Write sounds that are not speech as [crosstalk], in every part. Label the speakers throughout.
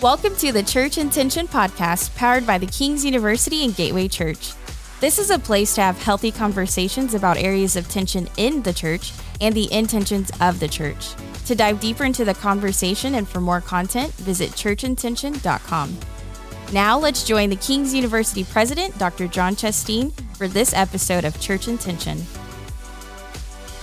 Speaker 1: Welcome to the Church Intention podcast powered by the King's University and Gateway Church. This is a place to have healthy conversations about areas of tension in the church and the intentions of the church. To dive deeper into the conversation and for more content, visit churchintention.com. Now let's join the King's University president, Dr. John Chasteen, for this episode of Church Intention.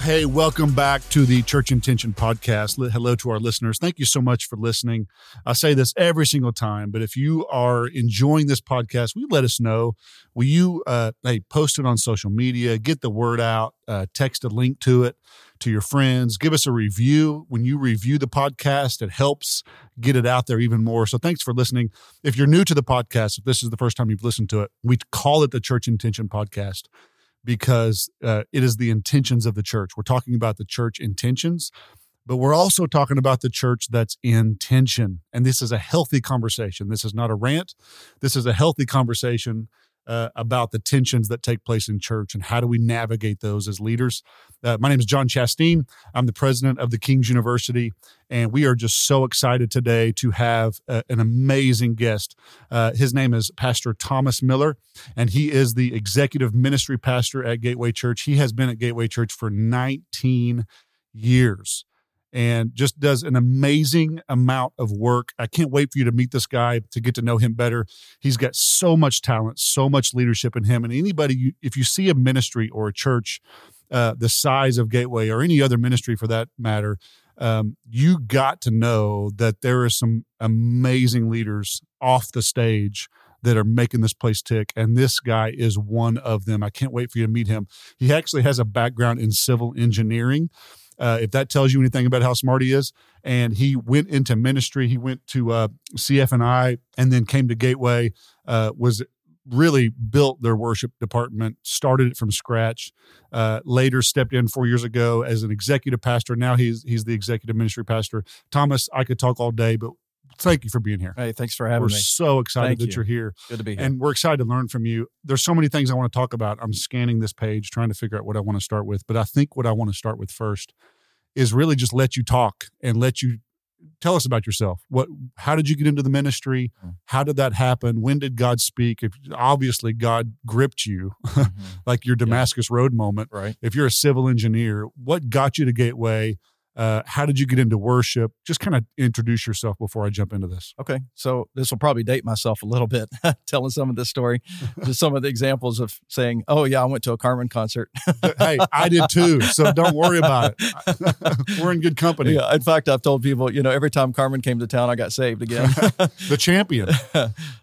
Speaker 2: Hey, welcome back to the Church Intention podcast. Hello to our listeners. Thank you so much for listening. I say this every single time, but if you are enjoying this podcast, you let us know? Will you, uh, hey, post it on social media, get the word out, uh, text a link to it to your friends, give us a review. When you review the podcast, it helps get it out there even more. So thanks for listening. If you're new to the podcast, if this is the first time you've listened to it, we call it the Church Intention podcast because uh, it is the intentions of the church. We're talking about the church intentions, but we're also talking about the church that's in tension. And this is a healthy conversation. This is not a rant. This is a healthy conversation uh, about the tensions that take place in church and how do we navigate those as leaders. Uh, my name is John Chasteen. I'm the president of the King's University, and we are just so excited today to have uh, an amazing guest. Uh, his name is Pastor Thomas Miller, and he is the executive ministry pastor at Gateway Church. He has been at Gateway Church for 19 years and just does an amazing amount of work. I can't wait for you to meet this guy to get to know him better. He's got so much talent, so much leadership in him. And anybody, if you see a ministry or a church uh, the size of Gateway or any other ministry for that matter, um, you got to know that there are some amazing leaders off the stage that are making this place tick. And this guy is one of them. I can't wait for you to meet him. He actually has a background in civil engineering. Uh, if that tells you anything about how smart he is. And he went into ministry. He went to uh, CFNI and then came to Gateway. Uh, was really built their worship department, started it from scratch. Uh, later, stepped in four years ago as an executive pastor. Now he's he's the executive ministry pastor. Thomas, I could talk all day, but thank you for being here.
Speaker 3: Hey, thanks for having
Speaker 2: we're
Speaker 3: me.
Speaker 2: We're so excited
Speaker 3: thank
Speaker 2: that
Speaker 3: you.
Speaker 2: are here.
Speaker 3: Good to be here.
Speaker 2: And we're excited to learn from you. There's so many things I want to talk about. I'm scanning this page, trying to figure out what I want to start with. But I think what I want to start with first is really just let you talk and let you tell us about yourself. What how did you get into the ministry?
Speaker 3: Hmm.
Speaker 2: How did that happen? When did God speak? If obviously God gripped you
Speaker 3: Mhm. [laughs]
Speaker 2: like your Damascus Road moment.
Speaker 3: right.
Speaker 2: If you're a civil engineer, what got you to Gateway? Uh, how did you get into worship? Just kind of introduce yourself before I jump into this.
Speaker 3: Okay. So this will probably date myself a little bit, [laughs] telling some of this story, [laughs] just some of the examples of saying, "Oh yeah, I went to a Carmen concert."
Speaker 2: hey, I did too, so don't worry about it. [laughs] We're in good company.
Speaker 3: yeah. In fact, I've told people, you know, every time Carmen came to town, I got saved again.
Speaker 2: The champion.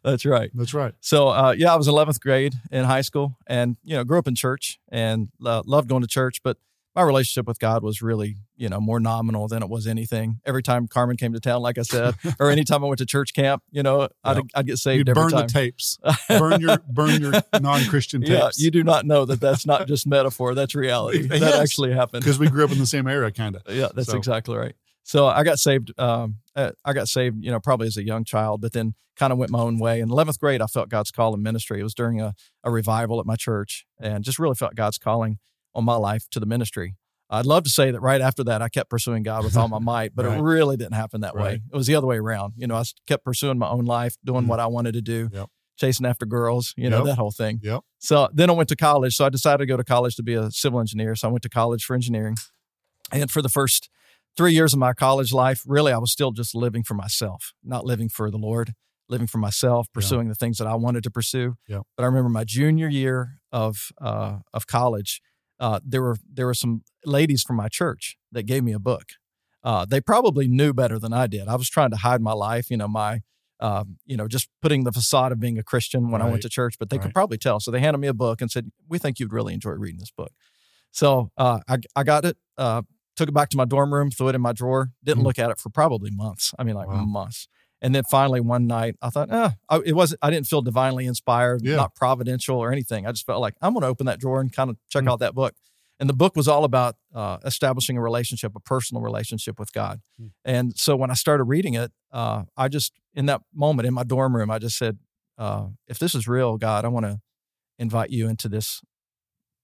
Speaker 3: That's right.
Speaker 2: That's right.
Speaker 3: So uh, yeah, I was 11th grade in high school, and you know, grew up in church and uh, loved going to church, but my relationship with God was really, you know, more nominal than it was anything. Every time Carmen came to town, like I said, [laughs] or anytime I went to church camp, you know, I'd. I'd get
Speaker 2: You
Speaker 3: saved every
Speaker 2: burn
Speaker 3: time.
Speaker 2: the tapes. [laughs] Burn your burn your non-Christian
Speaker 3: Yeah,
Speaker 2: tapes.
Speaker 3: you do not know that that's not just metaphor. That's reality. [laughs] That actually happened.
Speaker 2: because we grew up in the same era, kind of.
Speaker 3: Yeah, that's
Speaker 2: So-
Speaker 3: exactly right. So I got saved. Um, uh, I got saved, you know, probably as a young child, but then kind of went my own way. In 11th grade, I felt God's call in ministry. It was during a, a revival at my church and just really felt God's calling on my life to the ministry. I'd love to say that right after that, I kept pursuing God with all my might, but [laughs]
Speaker 2: Right.
Speaker 3: it really didn't happen that
Speaker 2: Right.
Speaker 3: way. It was the other way around. You know, I kept pursuing my own life, doing
Speaker 2: Mhm.
Speaker 3: what I wanted to do,
Speaker 2: Yep.
Speaker 3: chasing after girls, you know,
Speaker 2: Yep.
Speaker 3: that whole thing.
Speaker 2: Yep.
Speaker 3: So then I went to college. So I decided to go to college to be a civil engineer. So I went to college for engineering. And for the first three years of my college life, really, I was still just living for myself, not living for the Lord, living for myself,
Speaker 2: Yeah.
Speaker 3: pursuing the things that I wanted to pursue.
Speaker 2: Yeah.
Speaker 3: But I remember my junior year of uh, of college, uh, there were there were some ladies from my church that gave me a book. Uh, they probably knew better than I did. I was trying to hide my life, you know, my um, you know, just putting the facade of being a Christian when I went to church, but they
Speaker 2: Right.
Speaker 3: could probably tell. So they handed me a book and said, "We think you'd really enjoy reading this book." So uh, I I got it, uh, took it back to my dorm room, threw it in my drawer, didn't
Speaker 2: Mhm.
Speaker 3: look at it for probably months. I mean, like
Speaker 2: Wow.
Speaker 3: months. And then finally one night, I thought, ah, I, it wasn't. I didn't feel divinely inspired,
Speaker 2: Yeah.
Speaker 3: not providential or anything. I just felt like I'm going to open that drawer and kind of check
Speaker 2: Mm.
Speaker 3: out that book. And the book was all about uh, establishing a relationship, a personal relationship with God.
Speaker 2: Mm.
Speaker 3: And so when I started reading it, uh, I just in that moment in my dorm room, I just said, uh, "If this is real, God, I want to invite you into this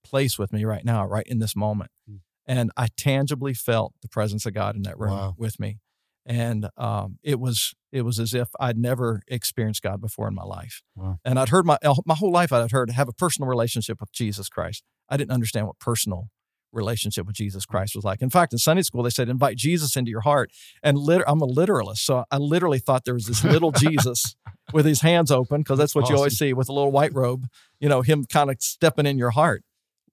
Speaker 3: place with me right now, right in this moment."
Speaker 2: Mm.
Speaker 3: And I tangibly felt the presence of God in that room
Speaker 2: Wow.
Speaker 3: with me. And um, it was it was as if I'd never experienced God before in my life.
Speaker 2: Wow.
Speaker 3: And I'd heard my my whole life I'd heard have a personal relationship with Jesus Christ. I didn't understand what personal relationship with Jesus Christ was like. In fact, in Sunday school, they said, invite Jesus into your heart. And lit- I'm a literalist. So I literally thought there was this little Jesus [laughs] with his hands open, because that's what
Speaker 2: Awesome.
Speaker 3: you always see with a little white robe, you know, him kind of stepping in your heart.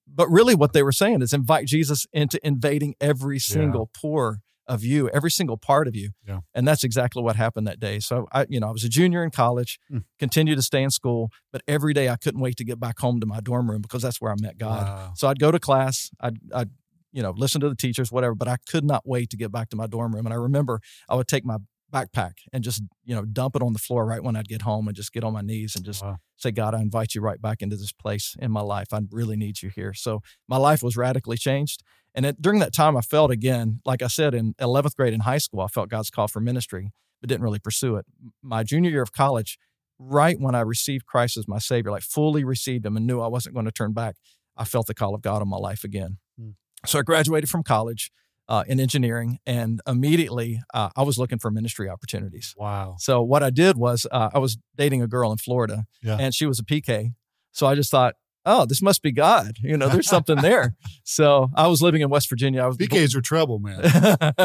Speaker 3: But really, what they were saying is invite Jesus into invading every single pore of you, every single part of you.
Speaker 2: Yeah.
Speaker 3: And that's exactly what happened that day. So I, you know, I was a junior in college,
Speaker 2: Hmm.
Speaker 3: continued to stay in school, but every day I couldn't wait to get back home to my dorm room because that's where I met God.
Speaker 2: Wow.
Speaker 3: So I'd go to class, I'd, I'd, you know, listen to the teachers, whatever, but I could not wait to get back to my dorm room. And I remember I would take my backpack and just, you know, dump it on the floor right when I'd get home and just get on my knees and just
Speaker 2: Wow.
Speaker 3: say, God, I invite you right back into this place in my life. I really need you here. So my life was radically changed. And it, during that time, I felt again, like I said, in 11th grade in high school, I felt God's call for ministry, but didn't really pursue it. My junior year of college, right when I received Christ as my Savior, like fully received Him and knew I wasn't going to turn back, I felt the call of God on my life again.
Speaker 2: Hmm.
Speaker 3: So I graduated from college uh, in engineering, and immediately uh, I was looking for ministry opportunities.
Speaker 2: Wow.
Speaker 3: So what I did was uh, I was dating a girl in Florida,
Speaker 2: Yeah.
Speaker 3: and she was a PK. So I just thought, oh, this must be God. You know, there's something there. [laughs] So I was living in West Virginia. I was
Speaker 2: PKs are trouble, man.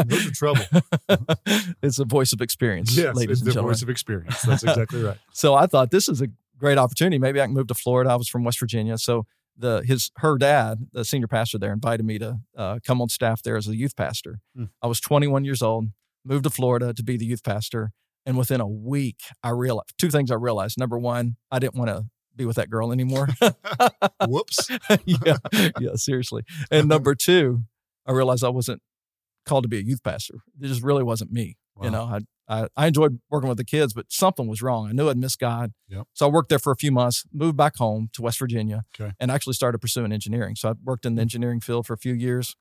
Speaker 2: Those are trouble. [laughs]
Speaker 3: it's a voice of experience,
Speaker 2: yes,
Speaker 3: ladies
Speaker 2: it's
Speaker 3: and
Speaker 2: the
Speaker 3: gentlemen.
Speaker 2: voice of experience. That's exactly right. [laughs]
Speaker 3: so I thought this is a great opportunity. Maybe I can move to Florida. I was from West Virginia, so the his her dad, the senior pastor there, invited me to uh, come on staff there as a youth pastor.
Speaker 2: Hmm.
Speaker 3: I was 21 years old, moved to Florida to be the youth pastor, and within a week, I realized two things. I realized number one, I didn't want to be with that girl anymore. [laughs]
Speaker 2: Whoops. [laughs]
Speaker 3: yeah, yeah, seriously. And number two, I realized I wasn't called to be a youth pastor. It just really wasn't me.
Speaker 2: Wow.
Speaker 3: You know, I, I I enjoyed working with the kids, but something was wrong. I knew I'd missed God.
Speaker 2: Yep.
Speaker 3: So I worked there for a few months, moved back home to West Virginia,
Speaker 2: Okay.
Speaker 3: and actually started pursuing engineering. So I worked in the engineering field for a few years.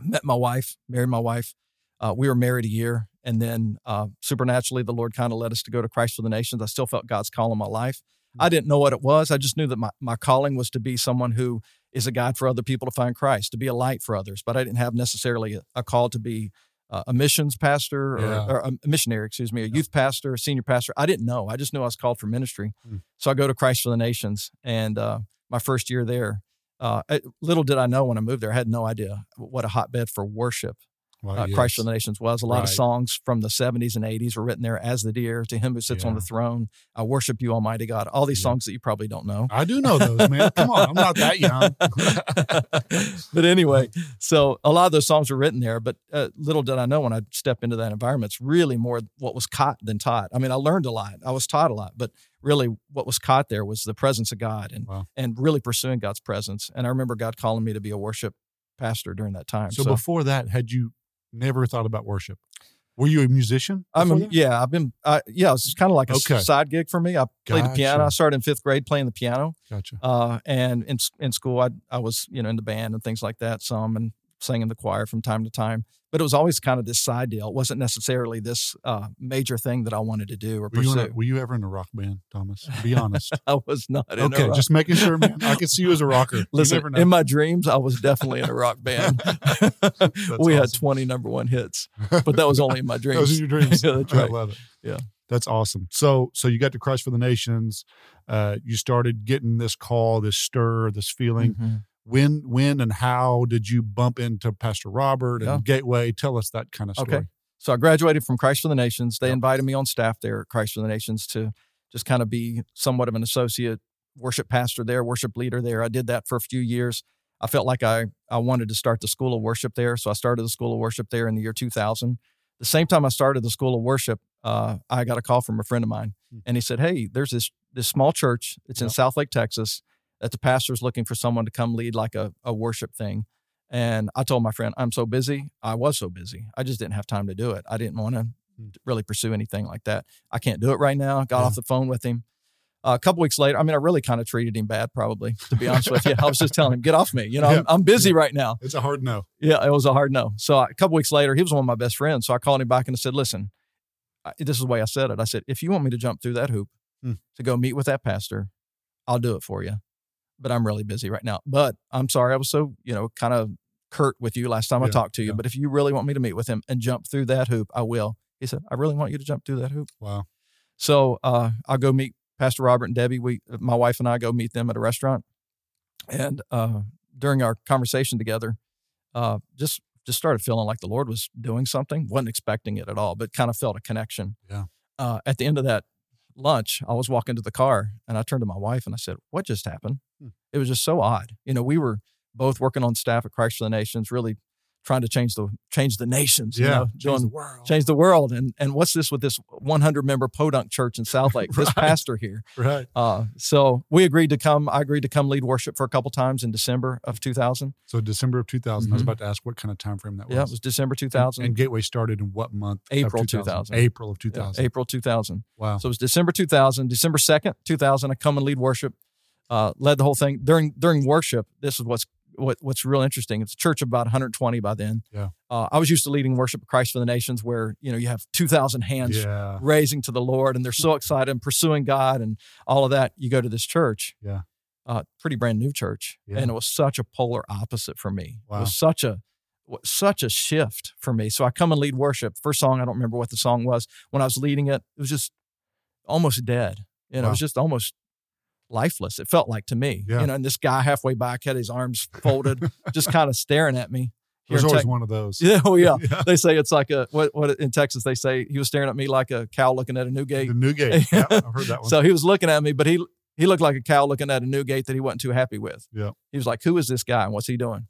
Speaker 3: Met my wife, married my wife. Uh, we were married a year, and then uh, supernaturally, the Lord kind of led us to go to Christ for the Nations. I still felt God's call in my life. I didn't know what it was. I just knew that my, my calling was to be someone who is a guide for other people to find Christ, to be a light for others. But I didn't have necessarily a, a call to be uh, a missions pastor or,
Speaker 2: Yeah.
Speaker 3: or a missionary, excuse me, a youth pastor, a senior pastor. I didn't know. I just knew I was called for ministry.
Speaker 2: Hmm.
Speaker 3: So I go to Christ for the Nations, and uh, my first year there, uh, little did I know when I moved there, I had no idea what a hotbed for worship
Speaker 2: Wow,
Speaker 3: uh, Christ for the Nations was. A lot of songs from the 70s and 80s were written there as the deer, to him who sits on the throne. I worship you, Almighty God. All these
Speaker 2: Yeah.
Speaker 3: songs that you probably don't know.
Speaker 2: I do know those, man. Come on. I'm not that young. [laughs]
Speaker 3: but anyway, so a lot of those songs were written there. But uh, little did I know when I stepped into that environment, it's really more what was caught than taught. I mean, I learned a lot, I was taught a lot, but really what was caught there was the presence of God and
Speaker 2: Wow.
Speaker 3: and really pursuing God's presence. And I remember God calling me to be a worship pastor during that time.
Speaker 2: So, before that, had you never thought about worship? Were you a musician?
Speaker 3: I'm a, yeah, I've been uh, yeah, it's kind of like a
Speaker 2: Okay.
Speaker 3: side gig for me. I played the piano. I started in fifth grade playing the piano.
Speaker 2: Gotcha.
Speaker 3: Uh, and in in school, I I was you know in the band and things like that, some and sang in the choir from time to time. But it was always kind of this side deal. It wasn't necessarily this uh, major thing that I wanted to do or
Speaker 2: Were you, a, were you ever in a rock band, Thomas? [laughs] Be honest.
Speaker 3: I was not. In a
Speaker 2: okay,
Speaker 3: rock-
Speaker 2: just making sure, man. I could see you as a rocker.
Speaker 3: Listen,
Speaker 2: never know.
Speaker 3: in my dreams, I was definitely in a rock [laughs] band. we had 20 number one hits, [laughs] but that was only in my dreams.
Speaker 2: Those are your dreams.
Speaker 3: Yeah, that's
Speaker 2: I love it.
Speaker 3: Yeah.
Speaker 2: That's awesome. So so you got to Christ for the Nations. Uh, you started getting this call, this stir, this feeling.
Speaker 3: Mhm.
Speaker 2: When when and how did you bump into Pastor Robert and
Speaker 3: Yeah.
Speaker 2: Gateway? Tell us that kind of story.
Speaker 3: Okay. So I graduated from Christ for the Nations. They invited me on staff there at Christ for the Nations to just kind of be somewhat of an associate worship pastor there, worship leader there. I did that for a few years. I felt like I I wanted to start the school of worship there, so I started the school of worship there in the year 2000. The same time I started the school of worship, uh, I got a call from a friend of mine,
Speaker 2: Hmm.
Speaker 3: and he said, "Hey, there's this this small church. It's in. Southlake, Texas. That the pastor's looking for someone to come lead like a, a worship thing." And I told my friend, I'm so busy. I was so busy. I just didn't have time to do it. I didn't want to
Speaker 2: Hmm.
Speaker 3: really pursue anything like that. I can't do it right now. Got
Speaker 2: Yeah.
Speaker 3: off the phone with him. Uh, a couple weeks later, I mean, I really kind of treated him bad, probably, to be honest with you. I was just telling him, get off me. You know,
Speaker 2: Yeah.
Speaker 3: I'm, I'm busy right now.
Speaker 2: It's a hard no.
Speaker 3: Yeah, it was a hard no. So a couple weeks later, he was one of my best friends. So I called him back and I said, listen, I, this is the way I said it. I said, if you want me to jump through that hoop
Speaker 2: Hmm.
Speaker 3: to go meet with that pastor, I'll do it for you. But I'm really busy right now. But I'm sorry, I was so, you know, kind of curt with you last time I talked to you.
Speaker 2: yeah.
Speaker 3: But if you really want me to meet with him and jump through that hoop, I will. He said, I really want you to jump through that hoop.
Speaker 2: Wow.
Speaker 3: So uh, I'll go meet Pastor Robert and Debbie. We, my wife and I, go meet them at a restaurant, and uh, during our conversation together, uh, just just started feeling like the Lord was doing something. wasn't expecting it at all, but kind of felt a connection.
Speaker 2: Yeah.
Speaker 3: Uh, at the end of that lunch, I was walking to the car, and I turned to my wife and I said, "What just happened?"
Speaker 2: Hmm.
Speaker 3: It was just so odd. You know, we were both working on staff at Christ for the Nations, really trying to change the change the nations. you
Speaker 2: Yeah.
Speaker 3: know,
Speaker 2: Change
Speaker 3: doing-
Speaker 2: the world.
Speaker 3: change the world. And and what's this with this 100 member Podunk Church in South [laughs] Lake? This pastor here.
Speaker 2: Right.
Speaker 3: Uh, so we agreed to come. I agreed to come lead worship for a couple times in December of 2000.
Speaker 2: So December of 2000. I was
Speaker 3: Mhm.
Speaker 2: about to ask what kind of time frame that was.
Speaker 3: Yeah, it was December 2000.
Speaker 2: And Gateway started in what month?
Speaker 3: April 2000.
Speaker 2: April of
Speaker 3: Yeah,
Speaker 2: 2000.
Speaker 3: April 2000.
Speaker 2: Wow.
Speaker 3: So it was December 2000. December 2nd, 2000. I come and lead worship. Uh, led the whole thing during during worship. This is what's what, what's real interesting. It's a church of about 120 by then.
Speaker 2: Yeah.
Speaker 3: Uh, I was used to leading worship of Christ for the Nations, where you know you have 2,000 hands
Speaker 2: yeah.
Speaker 3: raising to the Lord and they're so excited and pursuing God and all of that. You go to this church.
Speaker 2: Yeah.
Speaker 3: Uh, pretty brand new church.
Speaker 2: Yeah.
Speaker 3: And it was such a polar opposite for me. It
Speaker 2: Wow.
Speaker 3: was such a such a shift for me. So I come and lead worship. First song, I don't remember what the song was. When I was leading it, it was just almost dead. You know, it was just almost lifeless. It felt like to me.
Speaker 2: Yeah.
Speaker 3: You know, and this guy halfway back had his arms folded, [laughs] just kind of staring at me. Here
Speaker 2: There's always
Speaker 3: Tex-
Speaker 2: one of those. [laughs]
Speaker 3: Yeah, oh yeah. [laughs]
Speaker 2: Yeah.
Speaker 3: They say it's like a what what in Texas they say he was staring at me like a cow looking at a new gate.
Speaker 2: The new gate. Yeah, I've heard that one.
Speaker 3: So he was looking at me, but he he looked like a cow looking at a new gate that he wasn't too happy with.
Speaker 2: Yeah.
Speaker 3: He was like, "Who is this guy and what's he doing?"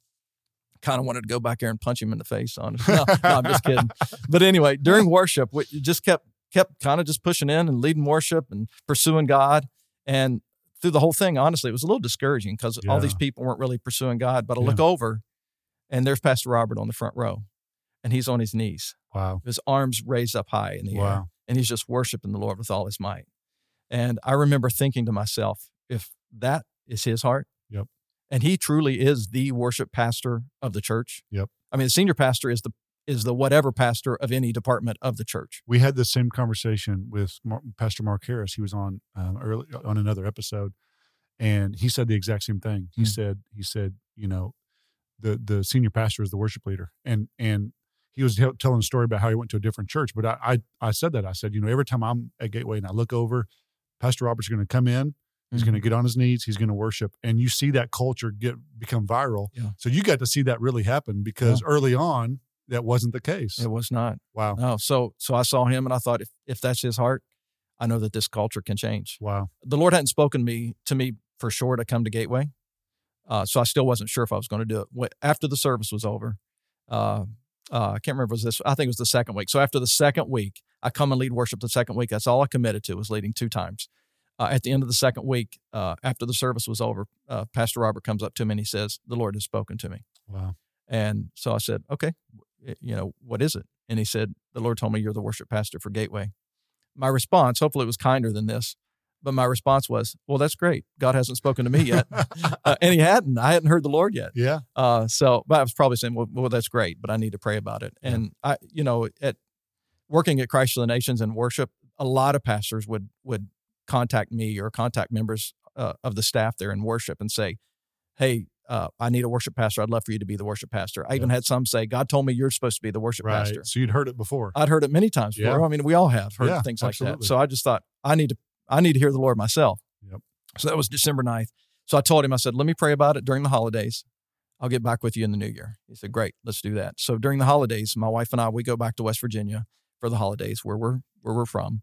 Speaker 3: Kind of wanted to go back there and punch him in the face on. No, no, I'm just kidding. But anyway, during worship, we just kept kept kind of just pushing in and leading worship and pursuing God. And through the whole thing, honestly, it was a little discouraging because all these people weren't really pursuing God. But I
Speaker 2: Yeah.
Speaker 3: look over, and there's Pastor Robert on the front row, and he's on his knees
Speaker 2: wow.
Speaker 3: his arms raised up high in the air and he's just worshiping the lord with all his might and i remember thinking to myself if that is his heart
Speaker 2: Yep.
Speaker 3: and he truly is the worship pastor of the church
Speaker 2: Yep.
Speaker 3: i mean the senior pastor is the is the whatever pastor of any department of the church
Speaker 2: We had the same conversation with Mar- Pastor Mark Harris. He was on um, early on another episode, and he said the exact same thing. He
Speaker 3: Hmm.
Speaker 2: said he said you know the the senior pastor is the worship leader, and and he was tell- telling a story about how he went to a different church. But I I, I said that I said you know every time I'm at Gateway and I look over, Pastor Robert's is going to come in. He's
Speaker 3: Mm-hmm.
Speaker 2: going to get on his knees. He's going to worship, and you see that culture get become viral.
Speaker 3: Yeah.
Speaker 2: So you got to see that really happen because early on that wasn't the case.
Speaker 3: it was not
Speaker 2: Wow,
Speaker 3: no so so i saw him and i thought if if that's his heart i know that this culture can change
Speaker 2: wow,
Speaker 3: the Lord hadn't spoken to me to me for sure to come to Gateway, uh, so I still wasn't sure if I was going to do it. After the service was over, uh, uh, I can't remember if it was this. I think it was the second week. So after the second week, I come and lead worship the second week. That's all I committed to was leading two times. Uh, at the end of the second week, uh, after the service was over, uh, Pastor Robert comes up to me and he says, "The Lord has spoken to me."
Speaker 2: wow,
Speaker 3: And so I said, okay, you know, what is it? And he said, the Lord told me you're the worship pastor for Gateway. My response, hopefully it was kinder than this, but my response was, well, that's great. God hasn't spoken to me yet. [laughs] uh, and he hadn't. I hadn't heard the Lord yet.
Speaker 2: yeah,
Speaker 3: Uh, so, but I was probably saying, well, well, that's great, but I need to pray about it. And I, you know, at working at Christ for the Nations and worship, a lot of pastors would would contact me or contact members uh, of the staff there in worship and say, "Hey, uh, I need a worship pastor. I'd love for you to be the worship pastor." I even had some say, "God told me you're supposed to be the worship
Speaker 2: right.
Speaker 3: pastor."
Speaker 2: So you'd heard it before.
Speaker 3: I'd heard it many times
Speaker 2: Yeah.
Speaker 3: before. I mean, we all have heard
Speaker 2: Yeah,
Speaker 3: things like
Speaker 2: absolutely.
Speaker 3: that. So I just thought I need to I need to hear the Lord myself.
Speaker 2: Yep.
Speaker 3: So that was December 9th. So I told him, I said, let me pray about it during the holidays. I'll get back with you in the new year. He said, great, let's do that. So during the holidays, my wife and I, we go back to West Virginia for the holidays where we're where we're from.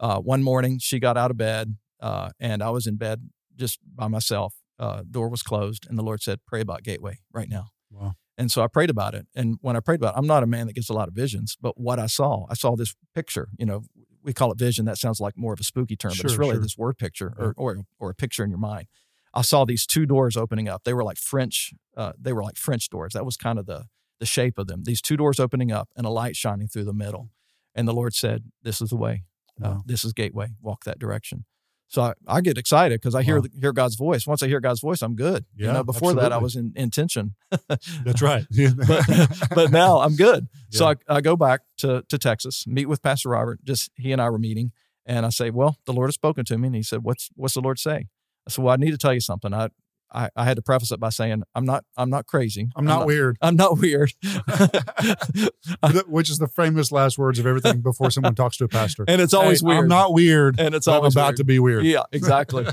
Speaker 3: Uh, one morning, she got out of bed, uh, and I was in bed just by myself. Uh, door was closed, and the Lord said, "Pray about Gateway right now."
Speaker 2: Wow.
Speaker 3: And so I prayed about it. And when I prayed about it, I'm not a man that gets a lot of visions, but what I saw, I saw this picture. You know, we call it vision. That sounds like more of a spooky term, but it's really
Speaker 2: sure.
Speaker 3: this word picture or, or or a picture in your mind. I saw these two doors opening up. They were like French. Uh, they were like French doors. That was kind of the the shape of them. These two doors opening up and a light shining through the middle. And the Lord said, "This is the way. Uh,
Speaker 2: Wow.
Speaker 3: this is gateway. Walk that direction." So I, I get excited because I hear
Speaker 2: Wow.
Speaker 3: hear God's voice. Once I hear God's voice, I'm good. you
Speaker 2: Yeah,
Speaker 3: know, before that, I was in, in tension. [laughs]
Speaker 2: That's right. [laughs]
Speaker 3: but [laughs] but now I'm good. So I, I go back to to Texas, meet with Pastor Robert. Just he and I were meeting, and I say, "Well, the Lord has spoken to me." And he said, "What's what's the Lord say?" I said, "Well, I need to tell you something. I I, I had to preface it by saying I'm not I'm not crazy.
Speaker 2: I'm not, weird.
Speaker 3: I'm not weird. [laughs] [laughs]
Speaker 2: Which is the famous last words of everything before someone talks to a pastor. [laughs]
Speaker 3: and it's always
Speaker 2: Hey,
Speaker 3: weird.
Speaker 2: I'm not weird.
Speaker 3: and it's
Speaker 2: but I'm
Speaker 3: always
Speaker 2: about
Speaker 3: weird.
Speaker 2: to be weird.
Speaker 3: Yeah, exactly.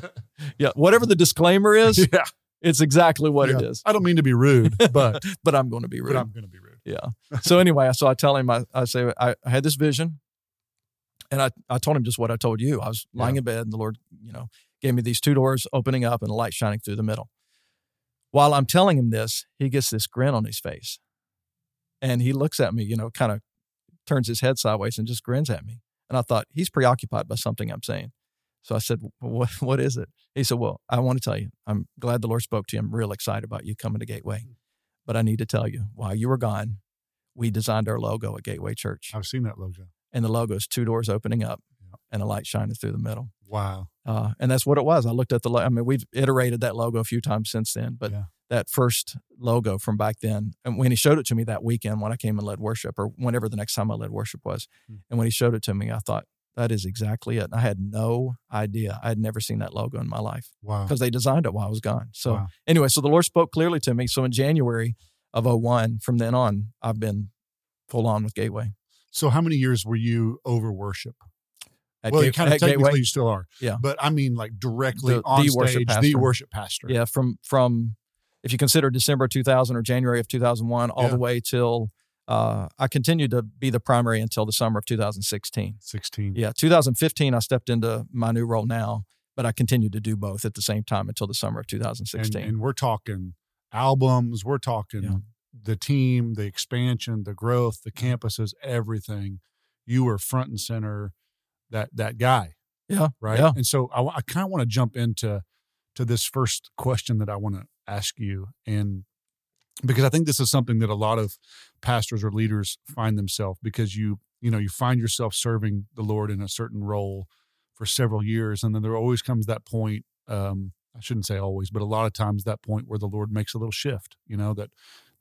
Speaker 3: yeah, whatever the disclaimer is,
Speaker 2: Yeah.
Speaker 3: it's exactly what it
Speaker 2: Yeah.
Speaker 3: is.
Speaker 2: I don't mean to be rude, but,
Speaker 3: But I'm going to be rude.
Speaker 2: but I'm going to be rude.
Speaker 3: Yeah. So anyway, so I tell him, I, I say, I, I had this vision and I, I told him just what I told you. I was lying in bed and the Lord, you know, gave me these two doors opening up and a light shining through the middle. While I'm telling him this, he gets this grin on his face and he looks at me, you know, kind of turns his head sideways and just grins at me. And I thought he's preoccupied by something I'm saying. So I said, what, [laughs] what is it? He said, well, I want to tell you, I'm glad the Lord spoke to you. I'm real excited about you coming to Gateway. Hmm. But I need to tell you, while you were gone, we designed our logo at Gateway Church.
Speaker 2: I've seen that logo.
Speaker 3: And the logo is two doors opening up. And a light shining through the middle.
Speaker 2: Wow.
Speaker 3: Uh, and that's what it was. I looked at the, lo- I mean, we've iterated that logo a few times since then, but
Speaker 2: Yeah.
Speaker 3: that first logo from back then, and when he showed it to me that weekend when I came and led worship, or whenever the next time I led worship was,
Speaker 2: Hmm.
Speaker 3: and when he showed it to me, I thought, that is exactly it. And I had no idea. I had never seen that logo in my life
Speaker 2: Wow.
Speaker 3: because they designed it while I was gone. So
Speaker 2: Wow.
Speaker 3: anyway, so the Lord spoke clearly to me. So in January of 01, from then on, I've been full on with Gateway.
Speaker 2: So how many years were you over worship?
Speaker 3: At
Speaker 2: well,
Speaker 3: Ga-
Speaker 2: you kind of technically
Speaker 3: Gateway.
Speaker 2: you still are.
Speaker 3: Yeah.
Speaker 2: But I mean like directly
Speaker 3: The-
Speaker 2: on
Speaker 3: the
Speaker 2: stage,
Speaker 3: worship
Speaker 2: the
Speaker 3: pastor.
Speaker 2: worship pastor.
Speaker 3: Yeah, from from if you consider December 2000 or January of 2001 all
Speaker 2: Yeah.
Speaker 3: the way till uh, I continued to be the primary until the summer of 2016.
Speaker 2: 16.
Speaker 3: Yeah, 2015 I stepped into my new role now, but I continued to do both at the same time until the summer of
Speaker 2: And,
Speaker 3: 2016.
Speaker 2: and we're talking albums, we're talking
Speaker 3: Yeah.
Speaker 2: the team, the expansion, the growth, the campuses, everything. You were front and center, that that guy,
Speaker 3: yeah,
Speaker 2: right?
Speaker 3: Yeah.
Speaker 2: And so I, I kind of want to jump into to this first question that I want to ask you, and because I think this is something that a lot of pastors or leaders find themselves because you you know you find yourself serving the Lord in a certain role for several years, and then there always comes that point. Um, I shouldn't say always, but a lot of times that point where the Lord makes a little shift. You know that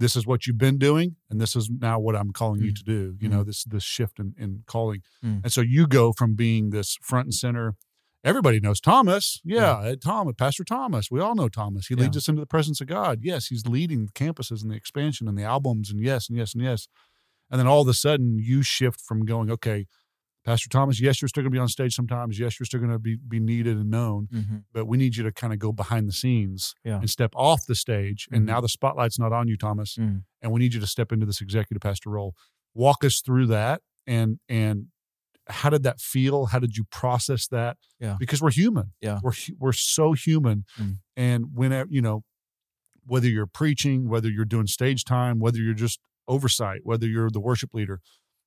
Speaker 2: this is what you've been doing, and this is now what I'm calling you
Speaker 3: Mm.
Speaker 2: to do. You know this this shift in, in calling,
Speaker 3: Mm.
Speaker 2: and so you go from being this front and center. Everybody knows Thomas. Yeah,
Speaker 3: Yeah.
Speaker 2: Thomas, Pastor Thomas. We all know Thomas. He
Speaker 3: Yeah.
Speaker 2: leads us into the presence of God. Yes, he's leading the campuses and the expansion and the albums and yes and yes and yes. And then all of a sudden you shift from going, okay, Pastor Thomas, yes, you're still going to be on stage sometimes. Yes, you're still going to be, be needed and known,
Speaker 3: Mhm.
Speaker 2: but we need you to kind of go behind the scenes
Speaker 3: Yeah.
Speaker 2: and step off the stage. And
Speaker 3: Mhm.
Speaker 2: now the spotlight's not on you, Thomas,
Speaker 3: Mm.
Speaker 2: and we need you to step into this executive pastor role. Walk us through that and and how did that feel? How did you process that?
Speaker 3: Yeah.
Speaker 2: Because we're human.
Speaker 3: Yeah.
Speaker 2: We're we're so human.
Speaker 3: Mm.
Speaker 2: And whenever, you know, whether you're preaching, whether you're doing stage time, whether you're just oversight, whether you're the worship leader,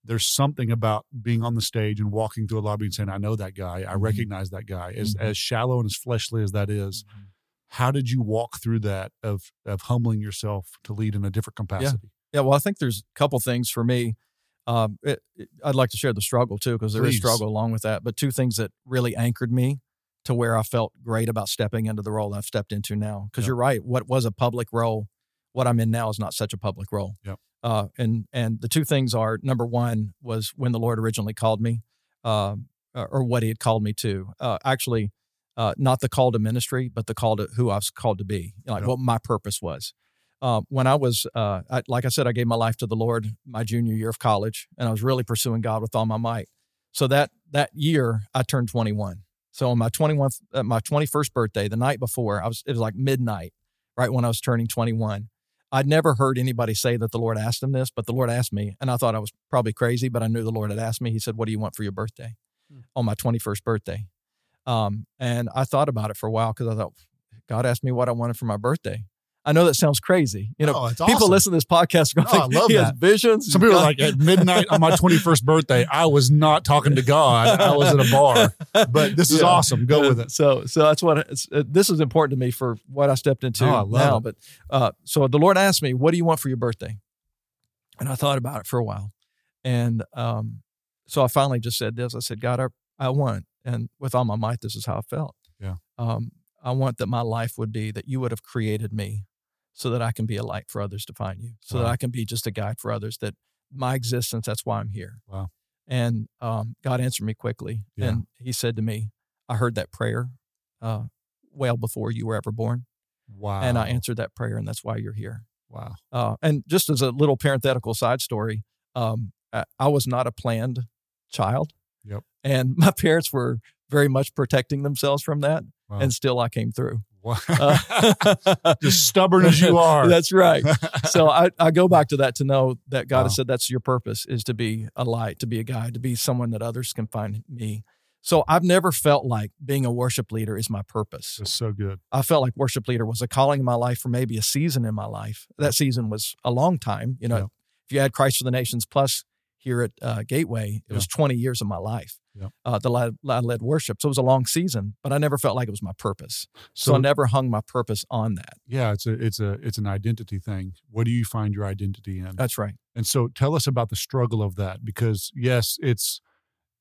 Speaker 2: there's something about being on the stage and walking through a lobby and saying, I know that guy. I
Speaker 3: Mhm.
Speaker 2: recognize that guy. As
Speaker 3: Mhm.
Speaker 2: as shallow and as fleshly as that is,
Speaker 3: Mhm.
Speaker 2: how did you walk through that of of humbling yourself to lead in a different capacity?
Speaker 3: Yeah, yeah well, I think there's a couple things for me. Um, it, it- I'd like to share the struggle too, because there is
Speaker 2: Please.
Speaker 3: struggle along with that. But two things that really anchored me to where I felt great about stepping into the role I've stepped into now. Because
Speaker 2: Yep.
Speaker 3: you're right, what was a public role, what I'm in now is not such a public role.
Speaker 2: Yep.
Speaker 3: Uh, and and the two things are number one was when the Lord originally called me, um, or what He had called me to. Uh, actually, uh, not the call to ministry, but the call to who I was called to be, like what my purpose was. Uh, when I was, uh, I, like I said, I gave my life to the Lord my junior year of college, and I was really pursuing God with all my might. So that that year, I turned 21. So on my 21th, uh, my 21st birthday, the night before, I was it was like midnight, right when I was turning 21. I'd never heard anybody say that the Lord asked him this, but the Lord asked me, and I thought I was probably crazy, but I knew the Lord had asked me. He said, "What do you want for your birthday?"
Speaker 2: Hmm.
Speaker 3: On my 21st birthday, um, and I thought about it for a while because I thought God asked me what I wanted for my birthday. I know that sounds crazy. You know, people
Speaker 2: awesome.
Speaker 3: listen to this podcast going,
Speaker 2: No, I love
Speaker 3: he has
Speaker 2: that.
Speaker 3: visions.
Speaker 2: Some people are like, at midnight on my [laughs] 21st birthday, I was not talking to God. I was at a bar. But this is
Speaker 3: Yeah.
Speaker 2: awesome. Go with it.
Speaker 3: So, so that's what it's, uh, this is important to me for what I stepped into
Speaker 2: Oh, I love
Speaker 3: now.
Speaker 2: it.
Speaker 3: But uh, so the Lord asked me, "What do you want for your birthday?" And I thought about it for a while, and um, so I finally just said this. I said, "God, I, I want, and with all my might, this is how I felt.
Speaker 2: Yeah.
Speaker 3: Um, I want that my life would be that you would have created me, so that I can be a light for others to find you, so that I can be just a guide for others. That my existence, that's why I'm here.
Speaker 2: Wow.
Speaker 3: And um, God answered me quickly,
Speaker 2: Yeah.
Speaker 3: and He said to me, "I heard that prayer uh, well before you were ever born.
Speaker 2: Wow.
Speaker 3: And I answered that prayer, and that's why you're here.
Speaker 2: Wow.
Speaker 3: Uh, and just as a little parenthetical side story, um, I, I was not a planned child.
Speaker 2: Yep.
Speaker 3: And [laughs] my parents were very much protecting themselves from that.
Speaker 2: Wow.
Speaker 3: And still I came through. Uh, [laughs]
Speaker 2: Just stubborn as you are.
Speaker 3: That's right. So [laughs] I, I go back to that to know that God
Speaker 2: Wow.
Speaker 3: has said that's your purpose is to be a light, to be a guide, to be someone that others can find me. So I've never felt like being a worship leader is my purpose.
Speaker 2: That's so good.
Speaker 3: I felt like worship leader was a calling in my life for maybe a season in my life. That season was a long time. You know,
Speaker 2: Yeah.
Speaker 3: if you add Christ for the Nations plus here at uh, Gateway, it was 20 years of my life
Speaker 2: Yeah.
Speaker 3: uh, that I, I led worship. So it was a long season, but I never felt like it was my purpose. So,
Speaker 2: So,
Speaker 3: I never hung my purpose on that.
Speaker 2: yeah, it's a it's a it's an identity thing. What do you find your identity in?
Speaker 3: That's right.
Speaker 2: And so tell us about the struggle of that because yes, it's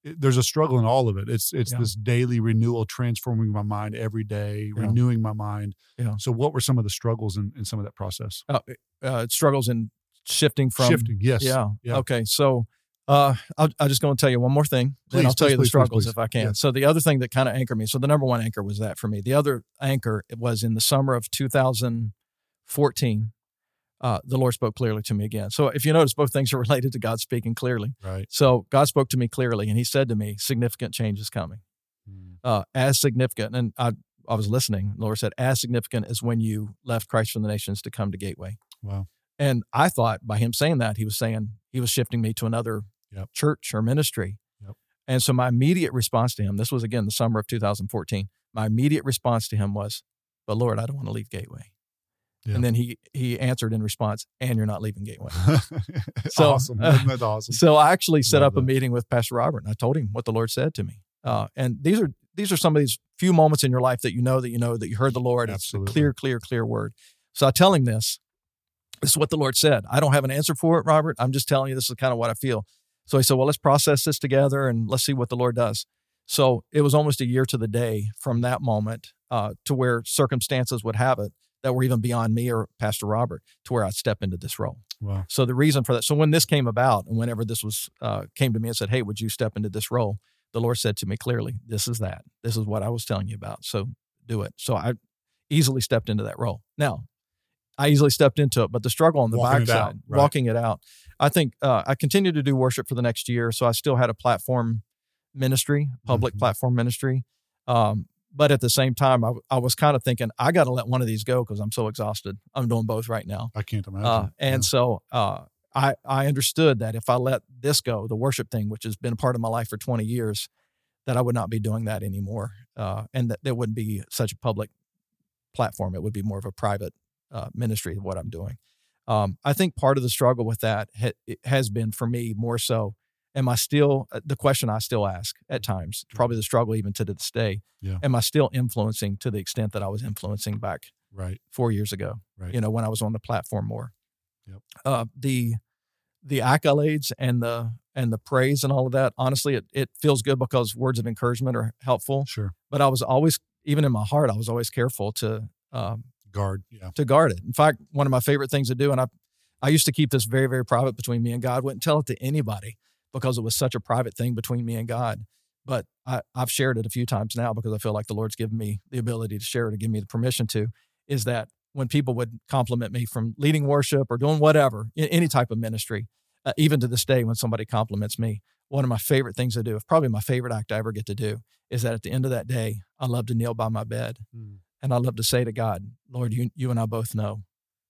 Speaker 2: it, there's a struggle in all of it. It's it's
Speaker 3: Yeah.
Speaker 2: this daily renewal, transforming my mind every day,
Speaker 3: Yeah.
Speaker 2: renewing my mind.
Speaker 3: Yeah.
Speaker 2: So what were some of the struggles in, in some of that process?
Speaker 3: Uh, uh, struggles in shifting from
Speaker 2: Shifting, yes.
Speaker 3: Yeah.
Speaker 2: Yeah.
Speaker 3: Okay. So uh, I'll, I'm just going to tell you one more thing.
Speaker 2: Please,
Speaker 3: I'll tell
Speaker 2: please,
Speaker 3: you the struggles
Speaker 2: please.
Speaker 3: if I can.
Speaker 2: Yeah.
Speaker 3: So the other thing that kind of anchored me. So the number one anchor was that for me. The other anchor was in the summer of 2014. Uh, the Lord spoke clearly to me again. So if you notice, both things are [laughs] related to God speaking clearly.
Speaker 2: Right.
Speaker 3: So God spoke to me clearly, and He said to me, "Significant change is coming."
Speaker 2: Mm.
Speaker 3: uh, as significant. And I, I was listening. The Lord said, as significant as when you left Christ from the nations to come to Gateway.
Speaker 2: Wow.
Speaker 3: And I thought by him saying that, he was saying he was shifting me to another
Speaker 2: Yep.
Speaker 3: church or ministry.
Speaker 2: Yep.
Speaker 3: And so my immediate response to him, this was again the summer of 2014, my immediate response to him was, but Lord, I don't want to leave Gateway.
Speaker 2: Yeah.
Speaker 3: And then he he answered in response, and you're not leaving Gateway. [laughs] So,
Speaker 2: awesome. [laughs] Isn't that awesome?
Speaker 3: So I actually set
Speaker 2: Love
Speaker 3: up a meeting with Pastor Robert, and I told him what the Lord said to me. Uh, and these are these are some of these few moments in your life that you know that you know that you heard the Lord.
Speaker 2: Absolutely.
Speaker 3: It's a clear, clear, clear word. So I tell him this. This is what the Lord said. I don't have an answer for it, Robert. I'm just telling you this is kind of what I feel. So he said, "Well, let's process this together and let's see what the Lord does." So it was almost a year to the day from that moment uh, to where circumstances would have it that were even beyond me or Pastor Robert to where I'd step into this role.
Speaker 2: wow.
Speaker 3: So the reason for that. So when this came about, and whenever this was uh, came to me and said, "Hey, would you step into this role?" The Lord said to me clearly, "This is that. This is what I was telling you about. So do it." So I easily stepped into that role. Now, I easily stepped into it, but the struggle on the
Speaker 2: Walking it out,
Speaker 3: backside,
Speaker 2: right.
Speaker 3: walking it out. I think uh, I continued to do worship for the next year, so I still had a platform ministry, public
Speaker 2: Mhm.
Speaker 3: platform ministry. Um, but at the same time, I, I was kind of thinking, I got to let one of these go because I'm so exhausted. I'm doing both right now.
Speaker 2: I can't imagine.
Speaker 3: Uh, and so uh, I I understood that if I let this go, the worship thing, which has been a part of my life for 20 years, that I would not be doing that anymore, uh, and that there wouldn't be such a public platform. It would be more of a private uh, ministry of what I'm doing. Um, I think part of the struggle with that ha- has been for me more so. Am I still uh, the question I still ask at times? Probably the struggle even to this day.
Speaker 2: Yeah.
Speaker 3: Am I still influencing to the extent that I was influencing back
Speaker 2: right.
Speaker 3: four years ago?
Speaker 2: Right.
Speaker 3: You know, when I was on the platform more.
Speaker 2: Yep.
Speaker 3: Uh, the the accolades and the and the praise and all of that. Honestly, it it feels good because words of encouragement are helpful.
Speaker 2: Sure.
Speaker 3: But I was always, even in my heart, I was always careful to um,
Speaker 2: Guard. Yeah.
Speaker 3: to guard it. In fact, one of my favorite things to do, and I I used to keep this very very private between me and God. Wouldn't tell it to anybody because it was such a private thing between me and God. But I, I've shared it a few times now because I feel like the Lord's given me the ability to share it, to give me the permission to. Is that when people would compliment me from leading worship or doing whatever, in any type of ministry, uh, even to this day, when somebody compliments me, one of my favorite things to do, if probably my favorite act I ever get to do, is that at the end of that day, I love to kneel by my bed
Speaker 2: Mm.
Speaker 3: And I love to say to God, Lord, you, you and I both know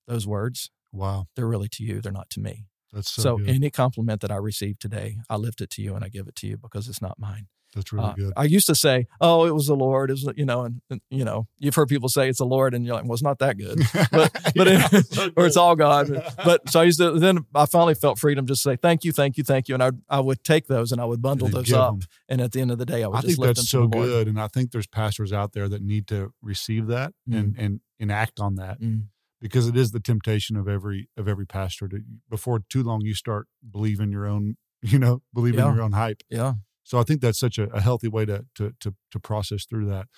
Speaker 3: those words,
Speaker 2: Wow.
Speaker 3: they're really to you, they're not to me.
Speaker 2: That's so,
Speaker 3: So,
Speaker 2: good.
Speaker 3: any compliment that I receive today, I lift it to you and I give it to you because it's not mine.
Speaker 2: That's really
Speaker 3: Uh,
Speaker 2: good.
Speaker 3: I used to say, "Oh, it was the Lord," is you know, and, and, you know, you've heard people say it's the Lord, and you're like, "Well, it's not that good," [laughs] but but
Speaker 2: Yeah,
Speaker 3: it- [laughs]
Speaker 2: so
Speaker 3: or it's all God. [laughs] But so I used to. Then I finally felt freedom just to say, "Thank you, thank you, thank you," and I I would take those and I would bundle those
Speaker 2: up,
Speaker 3: up,
Speaker 2: 'em.
Speaker 3: and at the end of the day, I would
Speaker 2: I
Speaker 3: just
Speaker 2: think
Speaker 3: lift
Speaker 2: that's
Speaker 3: them
Speaker 2: so
Speaker 3: to the Lord.
Speaker 2: good, and I think there's pastors out there that need to receive that and and and act on that
Speaker 3: Mm.
Speaker 2: because it is the temptation of every of every pastor to before too long you start believing your own you know believing
Speaker 3: Yeah.
Speaker 2: your own hype.
Speaker 3: Yeah,
Speaker 2: So I think that's such a, a healthy way to to to to process through that.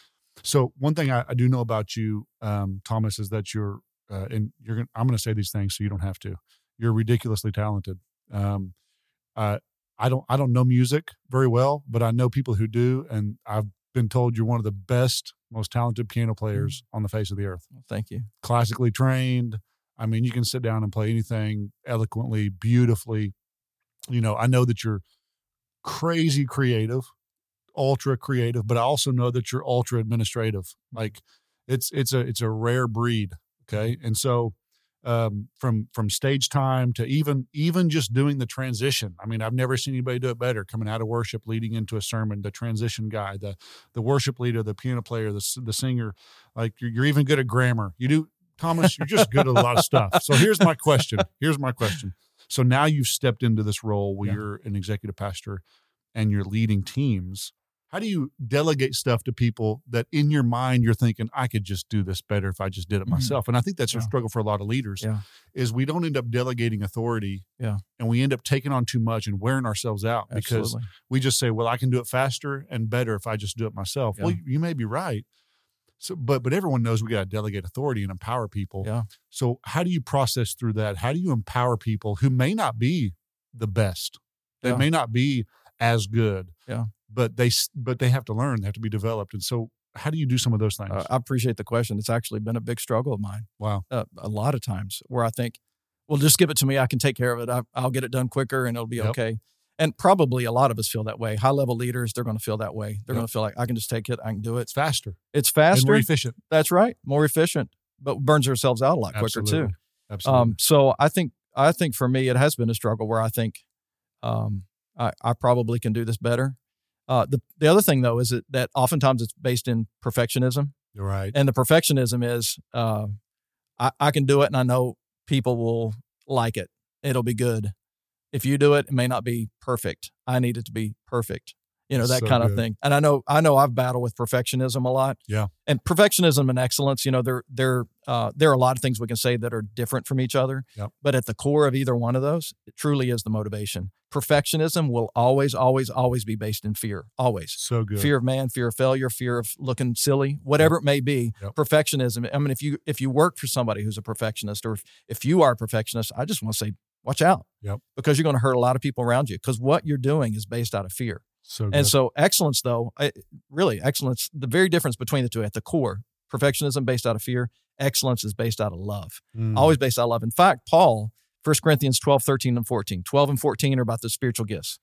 Speaker 2: So one thing I, I do know about you, um, Thomas, is that you're uh, and you're gonna, I'm going to say these things so you don't have to. You're ridiculously talented. Um, uh, I don't I don't know music very well, but I know people who do, and I've been told you're one of the best, most talented piano players on the face of the earth.
Speaker 3: Well, thank you.
Speaker 2: Classically trained. I mean, you can sit down and play anything eloquently, beautifully. You know, I know that you're crazy creative, ultra creative, but I also know that you're ultra administrative. Like it's it's a it's a rare breed. Okay. And so um, from from stage time to even even just doing the transition. I mean, I've never seen anybody do it better. Coming out of worship, leading into a sermon, the transition guy, the the worship leader, the piano player, the the singer. Like you're, you're even good at grammar. You do, Thomas. You're just good at a lot of stuff. So here's my question. Here's my question. So now you've stepped into this role where yeah. you're an executive pastor and you're leading teams how do you delegate stuff to people that in your mind you're thinking i could just do this better if i just did it mm-hmm. myself and i think that's yeah. a struggle for a lot of leaders yeah. is we don't end up delegating authority
Speaker 3: yeah.
Speaker 2: and we end up taking on too much and wearing ourselves out because we just say well i can do it faster and better if i just do it myself well you may be right so but but everyone knows we got to delegate authority and empower people.
Speaker 3: Yeah.
Speaker 2: So how do you process through that? How do you empower people who may not be the best? They yeah. may not be as good
Speaker 3: yeah.
Speaker 2: but they but they have to learn they have to be developed. And so how do you do some of those things? Uh,
Speaker 3: i appreciate the question. It's actually been a big struggle of mine
Speaker 2: wow.
Speaker 3: uh, a lot of times where i think well just give it to me. I can take care of it. I, will get it done quicker and it'll be yep. okay and probably a lot of us feel that way high level leaders they're going to feel that way they're yep. going to feel like i can just take it i can do it
Speaker 2: it's faster
Speaker 3: it's faster
Speaker 2: and more efficient
Speaker 3: that's right more efficient but burns ourselves out a lot
Speaker 2: Absolutely.
Speaker 3: quicker too
Speaker 2: Absolutely. Um,
Speaker 3: so i think i think for me it has been a struggle where i think um, I, I probably can do this better uh, the the other thing though is that, that oftentimes it's based in perfectionism.
Speaker 2: Right.
Speaker 3: And the perfectionism is uh, I, I can do it and I know people will like it. It'll be good. If you do it, it may not be perfect. I need it to be perfect you know that so kind good. of thing and i know i know i've battled with perfectionism a lot
Speaker 2: yeah
Speaker 3: and perfectionism and excellence you know there there uh, there are a lot of things we can say that are different from each other
Speaker 2: yep.
Speaker 3: but at the core of either one of those it truly is the motivation perfectionism will always always always be based in fear always
Speaker 2: so good
Speaker 3: fear of man fear of failure fear of looking silly whatever yep. it may be yep. perfectionism i mean if you if you work for somebody who's a perfectionist or if, if you are a perfectionist i just want to say watch out
Speaker 2: yep.
Speaker 3: because you're going to hurt a lot of people around you because what you're doing is based out of fear
Speaker 2: so
Speaker 3: and so excellence, though, I, really excellence. The very difference between the two at the core, perfectionism based out of fear, excellence is based out of love. Mm. Always based out of love. In fact, Paul, 1 Corinthians 12, 13, and 14. 12 and 14 are about the spiritual gifts.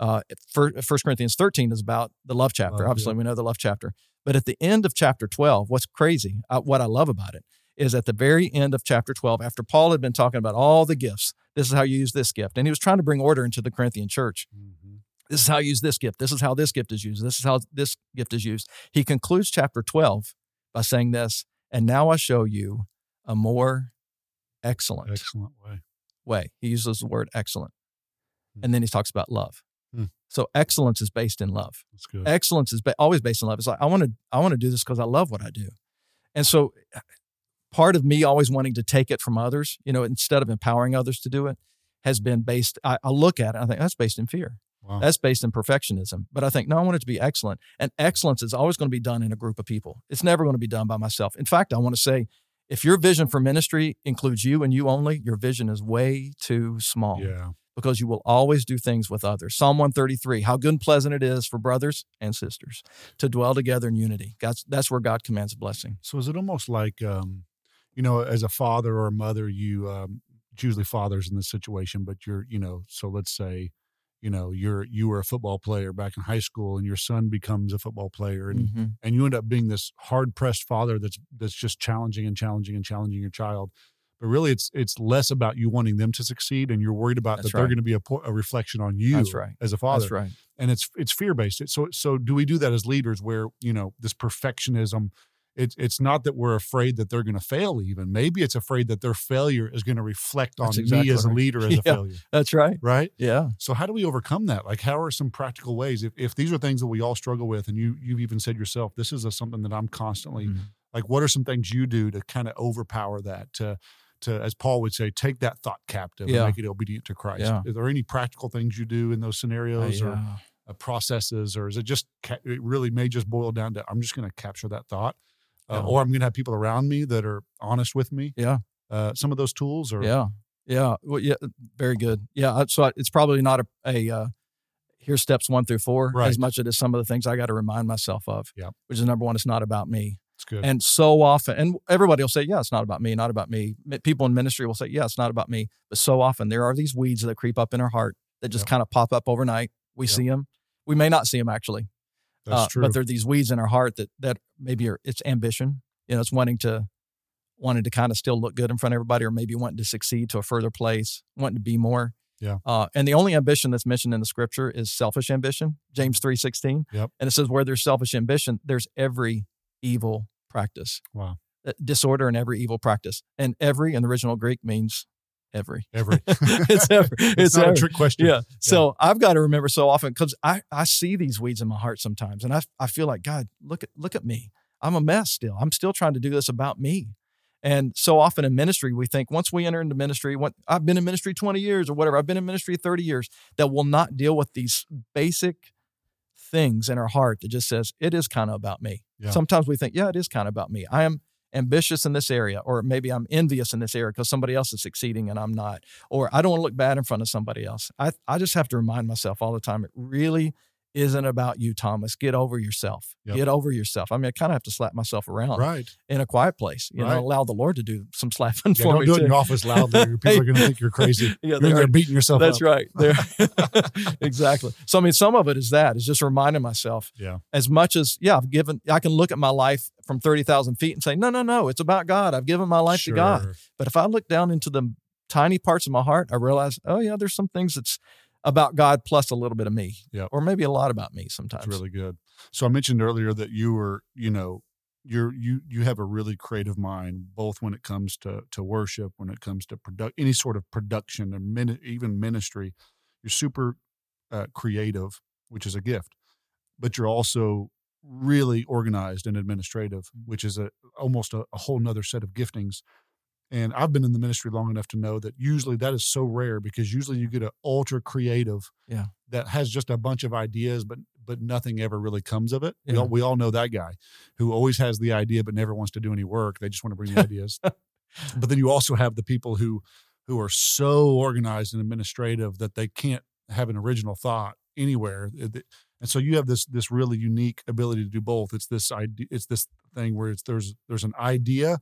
Speaker 3: Uh, 1 Corinthians 13 is about the love chapter. Obviously, yeah. we know the love chapter. But at the end of chapter 12, what's crazy, uh, what I love about it, is at the very end of chapter 12, after Paul had been talking about all the gifts, this is how you use this gift. And he was trying to bring order into the Corinthian church. Mm-hmm. This is how you use this gift. This is how this gift is used. This is how this gift is used. He concludes chapter 12 by saying this, and now I show you a more excellent,
Speaker 2: excellent way.
Speaker 3: Way. He uses the word excellent. Mm. And then he talks about love.
Speaker 2: Mm.
Speaker 3: So excellence is based in love.
Speaker 2: That's good.
Speaker 3: Excellence is ba- always based in love. It's like I want to I want to do this because I love what I do. And so part of me always wanting to take it from others, you know, instead of empowering others to do it, has been based. I, I look at it, I think that's based in fear. Wow. That's based in perfectionism. But I think, no, I want it to be excellent. And excellence is always going to be done in a group of people. It's never going to be done by myself. In fact, I want to say, if your vision for ministry includes you and you only, your vision is way too small.
Speaker 2: Yeah.
Speaker 3: Because you will always do things with others. Psalm 133, how good and pleasant it is for brothers and sisters to dwell together in unity. God's, that's where God commands a blessing.
Speaker 2: So is it almost like, um, you know, as a father or a mother, you, um, usually fathers in this situation, but you're, you know, so let's say, you know you're you were a football player back in high school and your son becomes a football player and mm-hmm. and you end up being this hard pressed father that's that's just challenging and challenging and challenging your child but really it's it's less about you wanting them to succeed and you're worried about
Speaker 3: that's
Speaker 2: that right. they're going to be a, a, reflection on you
Speaker 3: that's right.
Speaker 2: as a father
Speaker 3: that's right
Speaker 2: and it's it's fear based so so do we do that as leaders where you know this perfectionism it's it's not that we're afraid that they're going to fail even. Maybe it's afraid that their failure is going to reflect on exactly me as a leader [laughs] as
Speaker 3: yeah,
Speaker 2: a failure.
Speaker 3: that's right.
Speaker 2: Right?
Speaker 3: Yeah.
Speaker 2: So how do we overcome that? Like how are some practical ways? If, if these are things that we all struggle with and you you've even said yourself this is a, something that i'm constantly mm-hmm. like what are some things you do to kind of overpower that to to as paul would say take that thought captive yeah. and make it obedient to christ?
Speaker 3: Yeah.
Speaker 2: is there any practical things you do in those scenarios uh, yeah. or uh, processes or is it just it really may just boil down to i'm just going to capture that thought uh, or I'm going to have people around me that are honest with me.
Speaker 3: Yeah.
Speaker 2: Uh, some of those tools are.
Speaker 3: Yeah. Yeah. Well, yeah. Very good. Yeah. So it's probably not a, a uh, here's steps one through four
Speaker 2: Right.
Speaker 3: as much as it is some of the things I got to remind myself of.
Speaker 2: Yeah.
Speaker 3: Which is number one, it's not about me.
Speaker 2: It's good.
Speaker 3: And so often, and everybody will say, yeah, it's not about me, not about me. People in ministry will say, yeah, it's not about me. But so often there are these weeds that creep up in our heart that just
Speaker 2: Yeah.
Speaker 3: kind of pop up overnight. We
Speaker 2: Yeah.
Speaker 3: see them. We may not see them actually,
Speaker 2: That's
Speaker 3: uh,
Speaker 2: true.
Speaker 3: but there are these weeds in our heart that that maybe are, it's ambition. You know, it's wanting to wanting to kind of still look good in front of everybody, or maybe wanting to succeed to a further place, wanting to be more.
Speaker 2: Yeah.
Speaker 3: Uh, and the only ambition that's mentioned in the scripture is selfish ambition, James three sixteen.
Speaker 2: Yep.
Speaker 3: And it says where there's selfish ambition, there's every evil practice,
Speaker 2: wow.
Speaker 3: uh, disorder, and every evil practice. And every in the original Greek means every. [laughs]
Speaker 2: Every.
Speaker 3: it's every.
Speaker 2: it's,
Speaker 3: It's,
Speaker 2: not
Speaker 3: every.
Speaker 2: a trick question.
Speaker 3: Yeah. So I've got to remember so often because I, I see these weeds in my heart sometimes, and I I feel like God, look at look at me. I'm a mess still. I'm still trying to do this about me. And so often in ministry, we think once we enter into ministry, what I've been in ministry 20 years or whatever, I've been in ministry 30 years, that will not deal with these basic things in our heart that just says it is kind of about me.
Speaker 2: Yeah.
Speaker 3: Sometimes we think, yeah, it is kind of about me. I am ambitious in this area, or maybe I'm envious in this area because somebody else is succeeding and I'm not, or I don't want to look bad in front of somebody else. I, I just have to remind myself all the time it really isn't about you, Thomas. Get over yourself.
Speaker 2: Yep.
Speaker 3: Get over yourself. I mean, I kind of have to slap myself around
Speaker 2: Right.
Speaker 3: in a quiet place, you
Speaker 2: Right.
Speaker 3: know, allow the Lord to do some slapping
Speaker 2: Yeah,
Speaker 3: for
Speaker 2: don't
Speaker 3: me.
Speaker 2: do it in your office loudly. [laughs] People
Speaker 3: Hey.
Speaker 2: are going to think you're crazy. [laughs]
Speaker 3: Yeah,
Speaker 2: You're
Speaker 3: they're
Speaker 2: beating yourself
Speaker 3: That's
Speaker 2: up.
Speaker 3: right. There, [laughs] exactly. So I mean, some of it is that is just reminding myself.
Speaker 2: Yeah.
Speaker 3: As much as yeah, I've given. I can look at my life from thirty thousand feet and say, no, no, no, it's about God. I've given my life to God. But if I look down into the tiny parts of my heart, I realize, oh yeah, there's some things that's about God plus a little bit of me,
Speaker 2: yeah,
Speaker 3: or maybe a lot about me sometimes.
Speaker 2: That's really good. So I mentioned earlier that you were, you know, you're you you have a really creative mind, both when it comes to to worship, when it comes to product, any sort of production, and min- even ministry. You're super uh, creative, which is a gift, but you're also really organized and administrative, which is a almost a, a whole nother set of giftings. And I've been in the ministry long enough to know that usually that is so rare because usually you get an ultra creative
Speaker 3: Yeah.
Speaker 2: that has just a bunch of ideas, but but nothing ever really comes of it. We, all, we all know that guy who always has the idea but never wants to do any work. They just want to bring the ideas. [laughs] But then you also have the people who who are so organized and administrative that they can't have an original thought anywhere. And so you have this this really unique ability to do both. It's this idea. It's this thing where it's there's there's an idea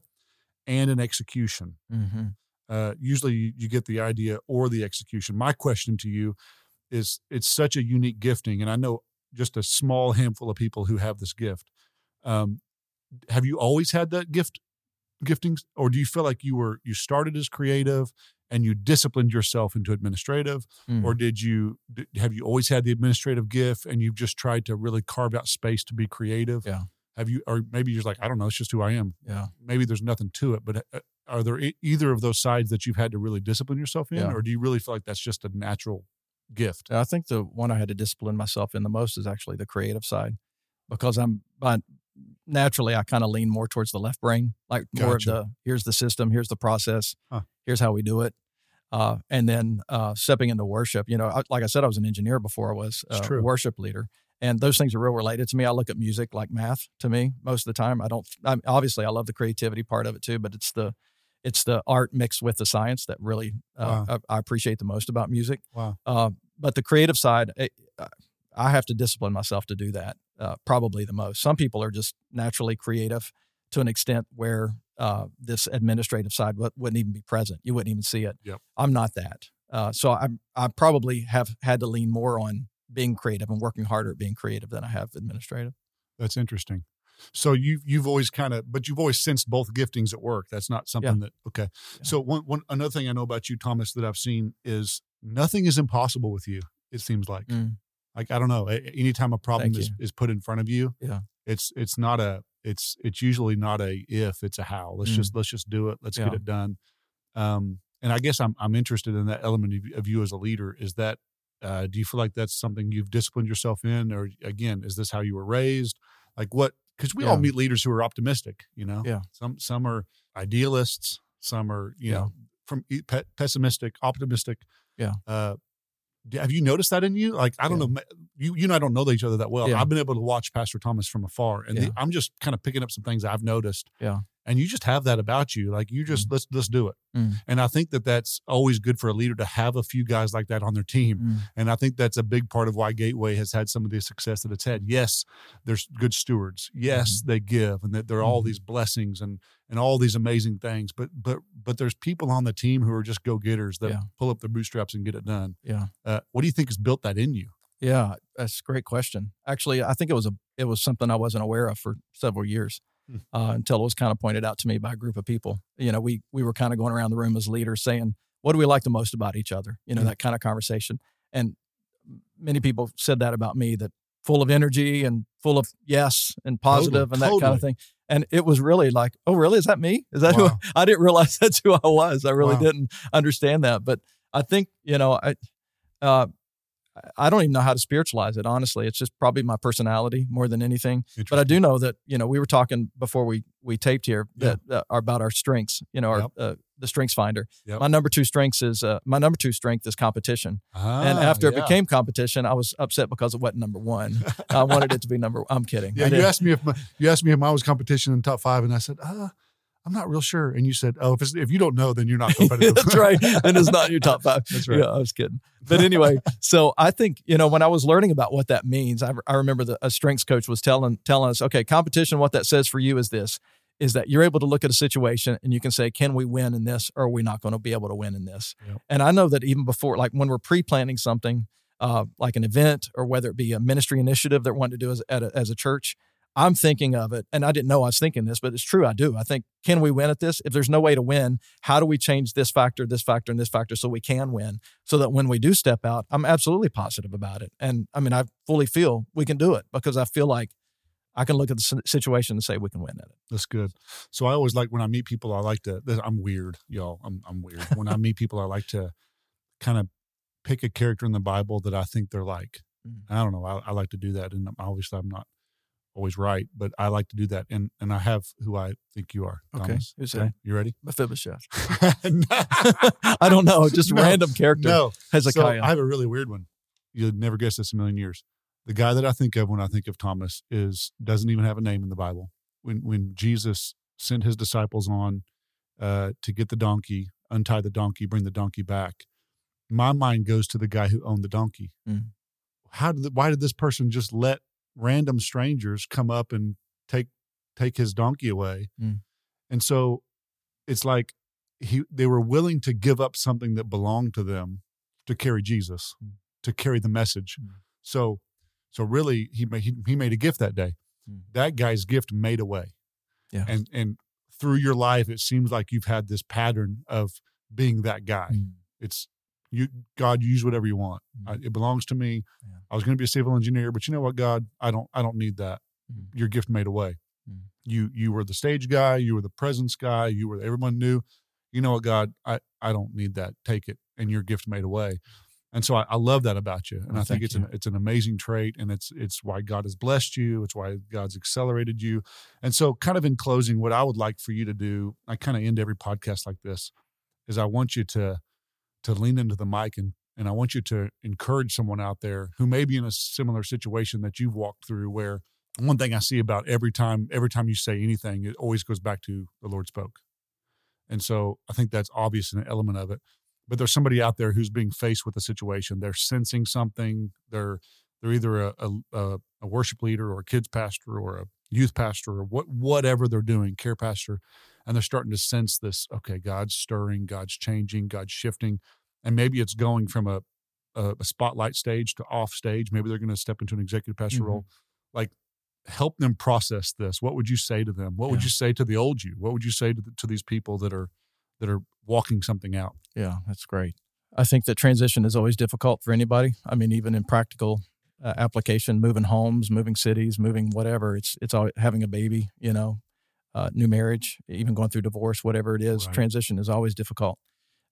Speaker 2: and an execution
Speaker 3: hmm
Speaker 2: uh, usually you, you get the idea or the execution. My question to you is it's such a unique gifting, and I know just a small handful of people who have this gift. Um, have you always had that gift giftings, or do you feel like you were you started as creative and you disciplined yourself into administrative,
Speaker 3: Mm.
Speaker 2: or did you have you always had the administrative gift and you've just tried to really carve out space to be creative?
Speaker 3: Yeah.
Speaker 2: Have you, or maybe you're just like, I don't know, it's just who I am
Speaker 3: Yeah.
Speaker 2: maybe there's nothing to it, but uh, are there e- either of those sides that you've had to really discipline yourself in,
Speaker 3: Yeah.
Speaker 2: or do you really feel like that's just a natural gift?
Speaker 3: I think the one I had to discipline myself in the most is actually the creative side because I'm by, naturally I kind of lean more towards the left brain, like more of the here's the system, here's the process,
Speaker 2: Huh.
Speaker 3: here's how we do it. Uh, and then uh, stepping into worship, you know, I, like I said, I was an engineer before I was
Speaker 2: It's
Speaker 3: uh, a worship leader. And those things are real related to me. I look at music like math to me most of the time. I don't, I, obviously, I love the creativity part of it too, but it's the, it's the art mixed with the science that really uh, I, I appreciate the most about music.
Speaker 2: Wow.
Speaker 3: Uh, but the creative side, it, uh, I have to discipline myself to do that. Uh, probably the most. Some people are just naturally creative to an extent where uh, this administrative side w- wouldn't even be present. You wouldn't even see it.
Speaker 2: Yep.
Speaker 3: I'm not that. Uh, so I I probably have had to lean more on being creative and working harder at being creative than I have administrative.
Speaker 2: That's interesting. So you you've always kind of, but you've always sensed both giftings at work. That's not something that okay.
Speaker 3: Yeah.
Speaker 2: So one one another thing I know about you, Thomas, that I've seen is nothing is impossible with you. It seems like
Speaker 3: Mm.
Speaker 2: like I don't know. Anytime a problem
Speaker 3: Thank
Speaker 2: is,
Speaker 3: you.
Speaker 2: is put in front of you,
Speaker 3: Yeah.
Speaker 2: it's it's not a it's it's usually not a if it's a how. Let's
Speaker 3: Mm.
Speaker 2: just let's just do it. Let's get it done. Um, and I guess I'm I'm interested in that element of, of you as a leader. Is that uh, do you feel like that's something you've disciplined yourself in, or again, is this how you were raised? Like what? Because we all meet leaders who are optimistic. You know,
Speaker 3: Yeah.
Speaker 2: Some some are idealists. Some are you
Speaker 3: Yeah.
Speaker 2: know from pe- pessimistic, optimistic.
Speaker 3: Yeah.
Speaker 2: Uh, have you noticed that in you? Like, I don't
Speaker 3: Yeah.
Speaker 2: know, you you and I don't know each other that well.
Speaker 3: Yeah.
Speaker 2: I've been able to watch Pastor Thomas from afar, and the- I'm just kind of picking up some things I've noticed.
Speaker 3: Yeah.
Speaker 2: And you just have that about you like you just
Speaker 3: Mm.
Speaker 2: let's let's do it
Speaker 3: Mm.
Speaker 2: and i think that that's always good for a leader to have a few guys like that on their team
Speaker 3: Mm.
Speaker 2: and i think that's a big part of why gateway has had some of the success that it's had yes there's good stewards yes
Speaker 3: Mm-hmm.
Speaker 2: they give and that there are all these blessings and and all these amazing things but but but there's people on the team who are just go-getters that
Speaker 3: Yeah.
Speaker 2: pull up their bootstraps and get it done
Speaker 3: Yeah.
Speaker 2: uh, what do you think has built that in you
Speaker 3: Yeah, that's a great question. Actually, I think it was a it was something I wasn't aware of for several years. Uh, until it was kind of pointed out to me by a group of people. You know, we we were kind of going around the room as leaders saying, "What do we like the most about each other?" You know,
Speaker 2: Hmm.
Speaker 3: that kind of conversation. And many people said that about me that full of energy and full of yes and positive and that kind of thing. And it was really like, "Oh, really? Is that me? Is that who
Speaker 2: Wow. [laughs]
Speaker 3: I didn't realize [laughs] that's who I was. I really
Speaker 2: Wow.
Speaker 3: didn't understand that. But I think, you know, I uh I don't even know how to spiritualize it, honestly. It's just probably my personality more than anything. But I do know that, you know, we were talking before we we taped here
Speaker 2: Yeah.
Speaker 3: that uh, about our strengths, you know, our
Speaker 2: Yep.
Speaker 3: uh, the strengths finder.
Speaker 2: Yep.
Speaker 3: My number two strengths is uh, my number two strength is competition. and
Speaker 2: Ah,
Speaker 3: after it became competition, I was upset because it wasn't number one. I wanted it to be number. I'm kidding.
Speaker 2: Yeah, you asked me if my, you asked me if I was competition in top five, and I said, uh, I'm not real sure. And you said, Oh, if it's, if you don't know, then you're not competitive. [laughs]
Speaker 3: That's right. And it's not your [laughs] top five.
Speaker 2: That's right.
Speaker 3: Yeah, I was kidding. But anyway, so I think, you know, when I was learning about what that means, I, I remember the, a strengths coach was telling, telling us, okay, competition, what that says for you is this, is that you're able to look at a situation and you can say, can we win in this or are we not going to be able to win in this?
Speaker 2: Yep.
Speaker 3: And I know that even before, like when we're pre-planning something, uh, like an event or whether it be a ministry initiative that we're wanting to do as, at a, as a church, I'm thinking of it, and I didn't know I was thinking this, but it's true. I do. I think, can we win at this? If there's no way to win, how do we change this factor, this factor, and this factor so we can win? So that when we do step out, I'm absolutely positive about it. And I mean, I fully feel we can do it because I feel like I can look at the situation and say we can win at it.
Speaker 2: That's good. So I always like when I meet people, I like to, I'm weird, y'all. I'm, I'm weird. When I meet people, I like to kind of pick a character in the Bible that I think they're like.
Speaker 3: Mm.
Speaker 2: I don't know. I, I like to do that. And obviously, I'm not always right, but I like to do that. And and I have who I think you are.
Speaker 3: Okay.
Speaker 2: Thomas.
Speaker 3: Who's that?
Speaker 2: You ready?
Speaker 3: Mephibosheth. [laughs] [laughs] I don't know, just
Speaker 2: No,
Speaker 3: random character.
Speaker 2: No. So
Speaker 3: Hezekiah.
Speaker 2: I have a really weird one. You'd never guess this a million years. The guy that I think of when I think of Thomas is doesn't even have a name in the Bible. When when Jesus sent his disciples on uh, to get the donkey, untie the donkey, bring the donkey back, my mind goes to the guy who owned the donkey.
Speaker 3: Mm.
Speaker 2: How did the, why did this person just let random strangers come up and take take his donkey away?
Speaker 3: Mm.
Speaker 2: And so it's like he they were willing to give up something that belonged to them to carry Jesus,
Speaker 3: Mm.
Speaker 2: to carry the message.
Speaker 3: Mm.
Speaker 2: So so really he made he, he made a gift that day.
Speaker 3: Mm.
Speaker 2: That guy's gift made a way.
Speaker 3: Yeah.
Speaker 2: And and through your life it seems like you've had this pattern of being that guy.
Speaker 3: Mm.
Speaker 2: It's you God use whatever you want.
Speaker 3: Mm.
Speaker 2: I, it belongs to me.
Speaker 3: Yeah.
Speaker 2: I was going to be a civil engineer, but you know what God, I don't I don't need that.
Speaker 3: Mm.
Speaker 2: Your gift made a way.
Speaker 3: Mm.
Speaker 2: You you were the stage guy, you were the presence guy, you were everyone knew. You know what God, I I don't need that. Take it and your gift made a way. And so I, I love that about you. And
Speaker 3: Well,
Speaker 2: I think it's
Speaker 3: you.
Speaker 2: an it's an amazing trait and it's it's why God has blessed you. It's why God's accelerated you. And so kind of in closing, what I would like for you to do, I kind of end every podcast like this, is I want you to to lean into the mic and and I want you to encourage someone out there who may be in a similar situation that you've walked through where one thing I see about every time every time you say anything, it always goes back to the Lord spoke. And so I think that's obvious an element of it. But there's somebody out there who's being faced with a situation. They're sensing something. They're they're either a, a, a- worship leader or a kids pastor or a youth pastor or what whatever they're doing, care pastor, and they're starting to sense this. Okay, God's stirring, God's changing, God's shifting, and maybe it's going from a a, a spotlight stage to off stage. Maybe they're going to step into an executive pastor
Speaker 3: Mhm.
Speaker 2: role. Like, help them process this. What would you say to them? What would you say to the old you? What would you say to the, to these people that are that are walking something out?
Speaker 3: Yeah, that's great. I think that transition is always difficult for anybody. I mean, even in practical uh, application, moving homes, moving cities, moving whatever. It's it's all having a baby, you know, uh, new marriage, even going through divorce, whatever it is.
Speaker 2: Right.
Speaker 3: Transition is always difficult,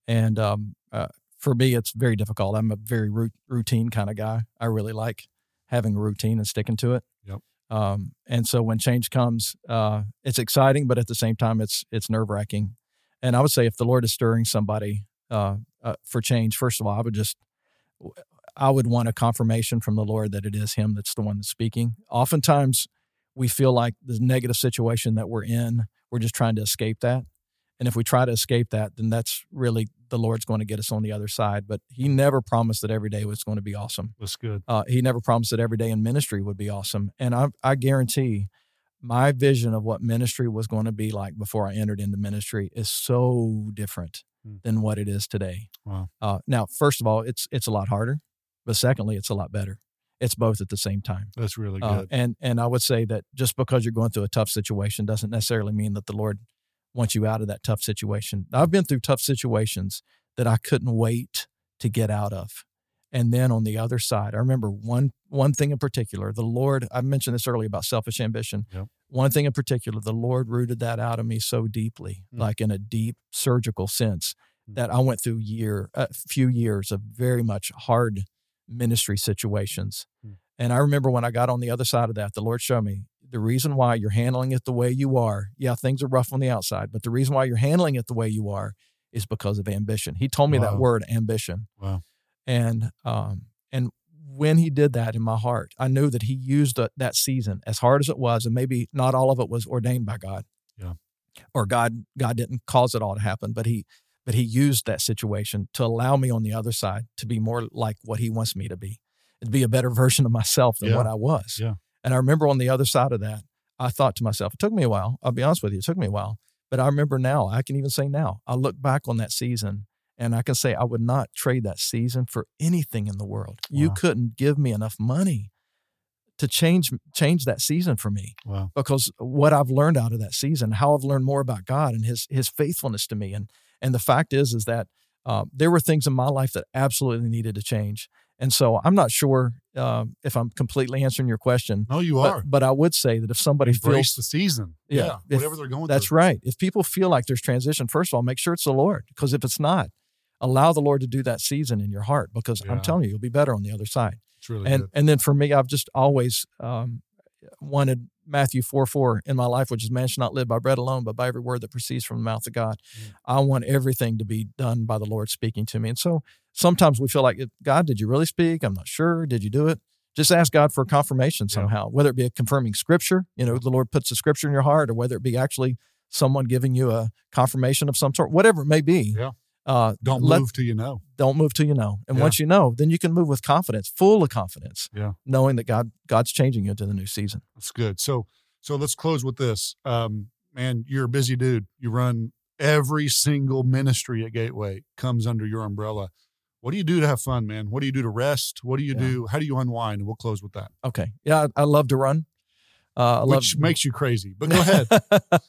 Speaker 3: and um, uh, for me, it's very difficult. I'm a very rout- routine kind of guy. I really like having a routine and sticking to it.
Speaker 2: Yep.
Speaker 3: Um, and so when change comes, uh, it's exciting, but at the same time, it's it's nerve wracking. And I would say if the Lord is stirring somebody uh, uh, for change, first of all, I would just I would want a confirmation from the Lord that it is Him that's the one that's speaking. Oftentimes, we feel like the negative situation that we're in, we're just trying to escape that. And if we try to escape that, then that's really the Lord's going to get us on the other side. But He never promised that every day was going to be awesome.
Speaker 2: That's good.
Speaker 3: Uh, he never promised that every day in ministry would be awesome. And I, I guarantee my vision of what ministry was going to be like before I entered into ministry is so different
Speaker 2: Hmm.
Speaker 3: than what it is today.
Speaker 2: Wow.
Speaker 3: Uh, now, first of all, it's it's a lot harder, but secondly, it's a lot better. It's both at the same time.
Speaker 2: That's really
Speaker 3: Uh,
Speaker 2: good.
Speaker 3: and and I would say that just because you're going through a tough situation doesn't necessarily mean that the Lord wants you out of that tough situation. I've been through tough situations that I couldn't wait to get out of. And then on the other side, I remember one one thing in particular. The Lord, I mentioned this earlier about selfish ambition.
Speaker 2: Yep.
Speaker 3: One thing in particular, the Lord rooted that out of me so deeply,
Speaker 2: Mm.
Speaker 3: like in a deep surgical sense,
Speaker 2: Mm.
Speaker 3: that I went through year a few years of very much hard ministry situations.
Speaker 2: Mm.
Speaker 3: And I remember when I got on the other side of that, the Lord showed me the reason why you're handling it the way you are. Yeah, things are rough on the outside, but the reason why you're handling it the way you are is because of ambition. He told me
Speaker 2: Wow.
Speaker 3: that word, ambition.
Speaker 2: Wow.
Speaker 3: And um and when he did that in my heart, I knew that he used that that season as hard as it was, and maybe not all of it was ordained by God.
Speaker 2: Yeah.
Speaker 3: Or God God didn't cause it all to happen, but he but he used that situation to allow me on the other side to be more like what he wants me to be. To be a better version of myself than
Speaker 2: Yeah.
Speaker 3: what I was.
Speaker 2: Yeah.
Speaker 3: And I remember on the other side of that, I thought to myself, it took me a while. I'll be honest with you, it took me a while. But I remember now, I can even say now, I look back on that season and I can say I would not trade that season for anything in the world. You couldn't give me enough money to change change that season for me
Speaker 2: Wow.
Speaker 3: because what I've learned out of that season, how I've learned more about God and His His faithfulness to me, and and the fact is is that uh, there were things in my life that absolutely needed to change, and so I'm not sure um, if I'm completely answering your question,
Speaker 2: No, you are.
Speaker 3: but, but I would say that if somebody
Speaker 2: Embrace
Speaker 3: feels
Speaker 2: the season.
Speaker 3: Yeah.
Speaker 2: Yeah.
Speaker 3: If-
Speaker 2: Whatever they're going
Speaker 3: that's
Speaker 2: through.
Speaker 3: right, if people feel like there's transition, first of all, make sure it's the Lord, because if it's not, allow the Lord to do that season in your heart, because
Speaker 2: Yeah.
Speaker 3: I'm telling you, you'll be better on the other side
Speaker 2: It's really
Speaker 3: and
Speaker 2: good.
Speaker 3: and then for me, I've just always um, wanted Matthew four four in my life, which is man shall not live by bread alone, but by every word that proceeds from the mouth of God.
Speaker 2: Mm.
Speaker 3: I want everything to be done by the Lord speaking to me, and so sometimes we feel like, God, did you really speak? I'm not sure. Did you do it? Just ask God for confirmation
Speaker 2: Yeah.
Speaker 3: somehow, whether it be a confirming scripture, you know, the Lord puts a scripture in your heart, or whether it be actually someone giving you a confirmation of some sort, whatever it may be.
Speaker 2: Yeah.
Speaker 3: Uh,
Speaker 2: Don't
Speaker 3: let-
Speaker 2: move till you know.
Speaker 3: don't move till you know. And
Speaker 2: Yeah.
Speaker 3: once you know, then you can move with confidence, full of confidence,
Speaker 2: Yeah.
Speaker 3: knowing that God God's changing you into the new season.
Speaker 2: That's good. So so let's close with this. Um, man, you're a busy dude. You run every single ministry at Gateway comes under your umbrella. What do you do to have fun, man? What do you do to rest? What do you
Speaker 3: Yeah.
Speaker 2: do? How do you unwind? And we'll close with that.
Speaker 3: Okay. Yeah, I, I love to run. Uh,
Speaker 2: Which
Speaker 3: love,
Speaker 2: makes you crazy. But go [laughs] ahead.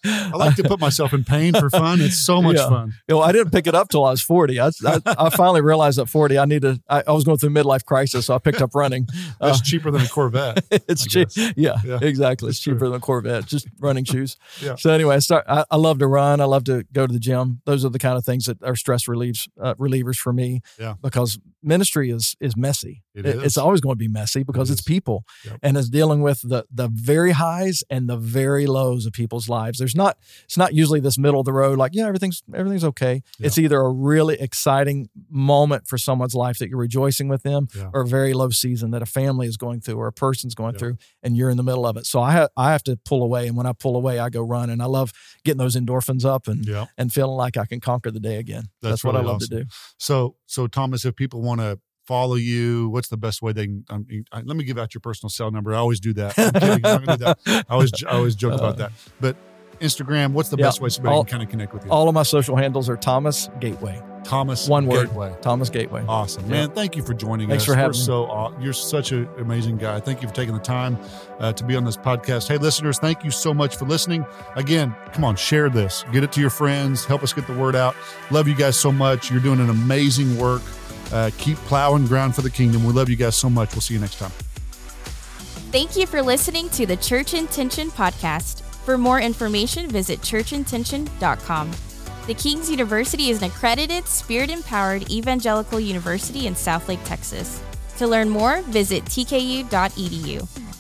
Speaker 2: I like to put myself in pain for fun. It's so much
Speaker 3: Yeah.
Speaker 2: fun.
Speaker 3: You know, I didn't pick it up till I was 40. I, I, I finally realized at 40, I needed, I, I was going through a midlife crisis. So I picked up running. [laughs]
Speaker 2: That's
Speaker 3: Uh,
Speaker 2: cheaper than a Corvette. [laughs]
Speaker 3: it's cheap. Yeah,
Speaker 2: Yeah,
Speaker 3: exactly.
Speaker 2: that's
Speaker 3: It's cheaper
Speaker 2: true.
Speaker 3: than a Corvette, just running shoes.
Speaker 2: Yeah.
Speaker 3: So anyway, I start. I, I love to run. I love to go to the gym. Those are the kind of things that are stress relieves uh, relievers for me.
Speaker 2: Yeah.
Speaker 3: Because ministry is is messy.
Speaker 2: It is.
Speaker 3: It's always going to be messy because
Speaker 2: It
Speaker 3: it's people,
Speaker 2: Yep.
Speaker 3: and it's dealing with the the very highs and the very lows of people's lives. There's not. It's not usually this middle of the road. Like yeah, everything's everything's okay.
Speaker 2: Yeah.
Speaker 3: It's either a really exciting moment for someone's life that you're rejoicing with them,
Speaker 2: Yeah.
Speaker 3: or a very low season that a family is going through or a person's going
Speaker 2: Yeah.
Speaker 3: through, and you're in the middle of it. So I ha- I have to pull away, and when I pull away, I go run, and I love getting those endorphins up and and feeling like I can conquer the day again.
Speaker 2: That's
Speaker 3: That's, what I love
Speaker 2: awesome.
Speaker 3: to do.
Speaker 2: So, so Thomas, if people want to follow you, what's the best way they can? Um, I, let me give out your personal cell number. I always do that. I'm kidding. I'm do that. I always, I always joke about that. [laughs] But Instagram, what's the
Speaker 3: Uh, Yeah,
Speaker 2: best way somebody
Speaker 3: all-
Speaker 2: can kind of connect with you?
Speaker 3: All of my social handles are Thomas Gateway.
Speaker 2: Thomas,
Speaker 3: one word.
Speaker 2: Gateway.
Speaker 3: Thomas Gateway.
Speaker 2: Awesome,
Speaker 3: Yeah.
Speaker 2: man! Thank you for joining
Speaker 3: Thanks
Speaker 2: us.
Speaker 3: for having
Speaker 2: We're
Speaker 3: me.
Speaker 2: so aw- you're such an amazing guy. Thank you for taking the time uh, to be on this podcast. Hey, listeners, thank you so much for listening. Again, come on, share this, get it to your friends, help us get the word out. Love you guys so much. You're doing an amazing work. Uh, keep plowing ground for the kingdom. We love you guys so much. We'll see you next time.
Speaker 1: Thank you for listening to the Church Intention podcast. For more information, visit churchintention.com. The King's University is an accredited, spirit empowered evangelical university in Southlake, Texas. To learn more, visit tku.edu.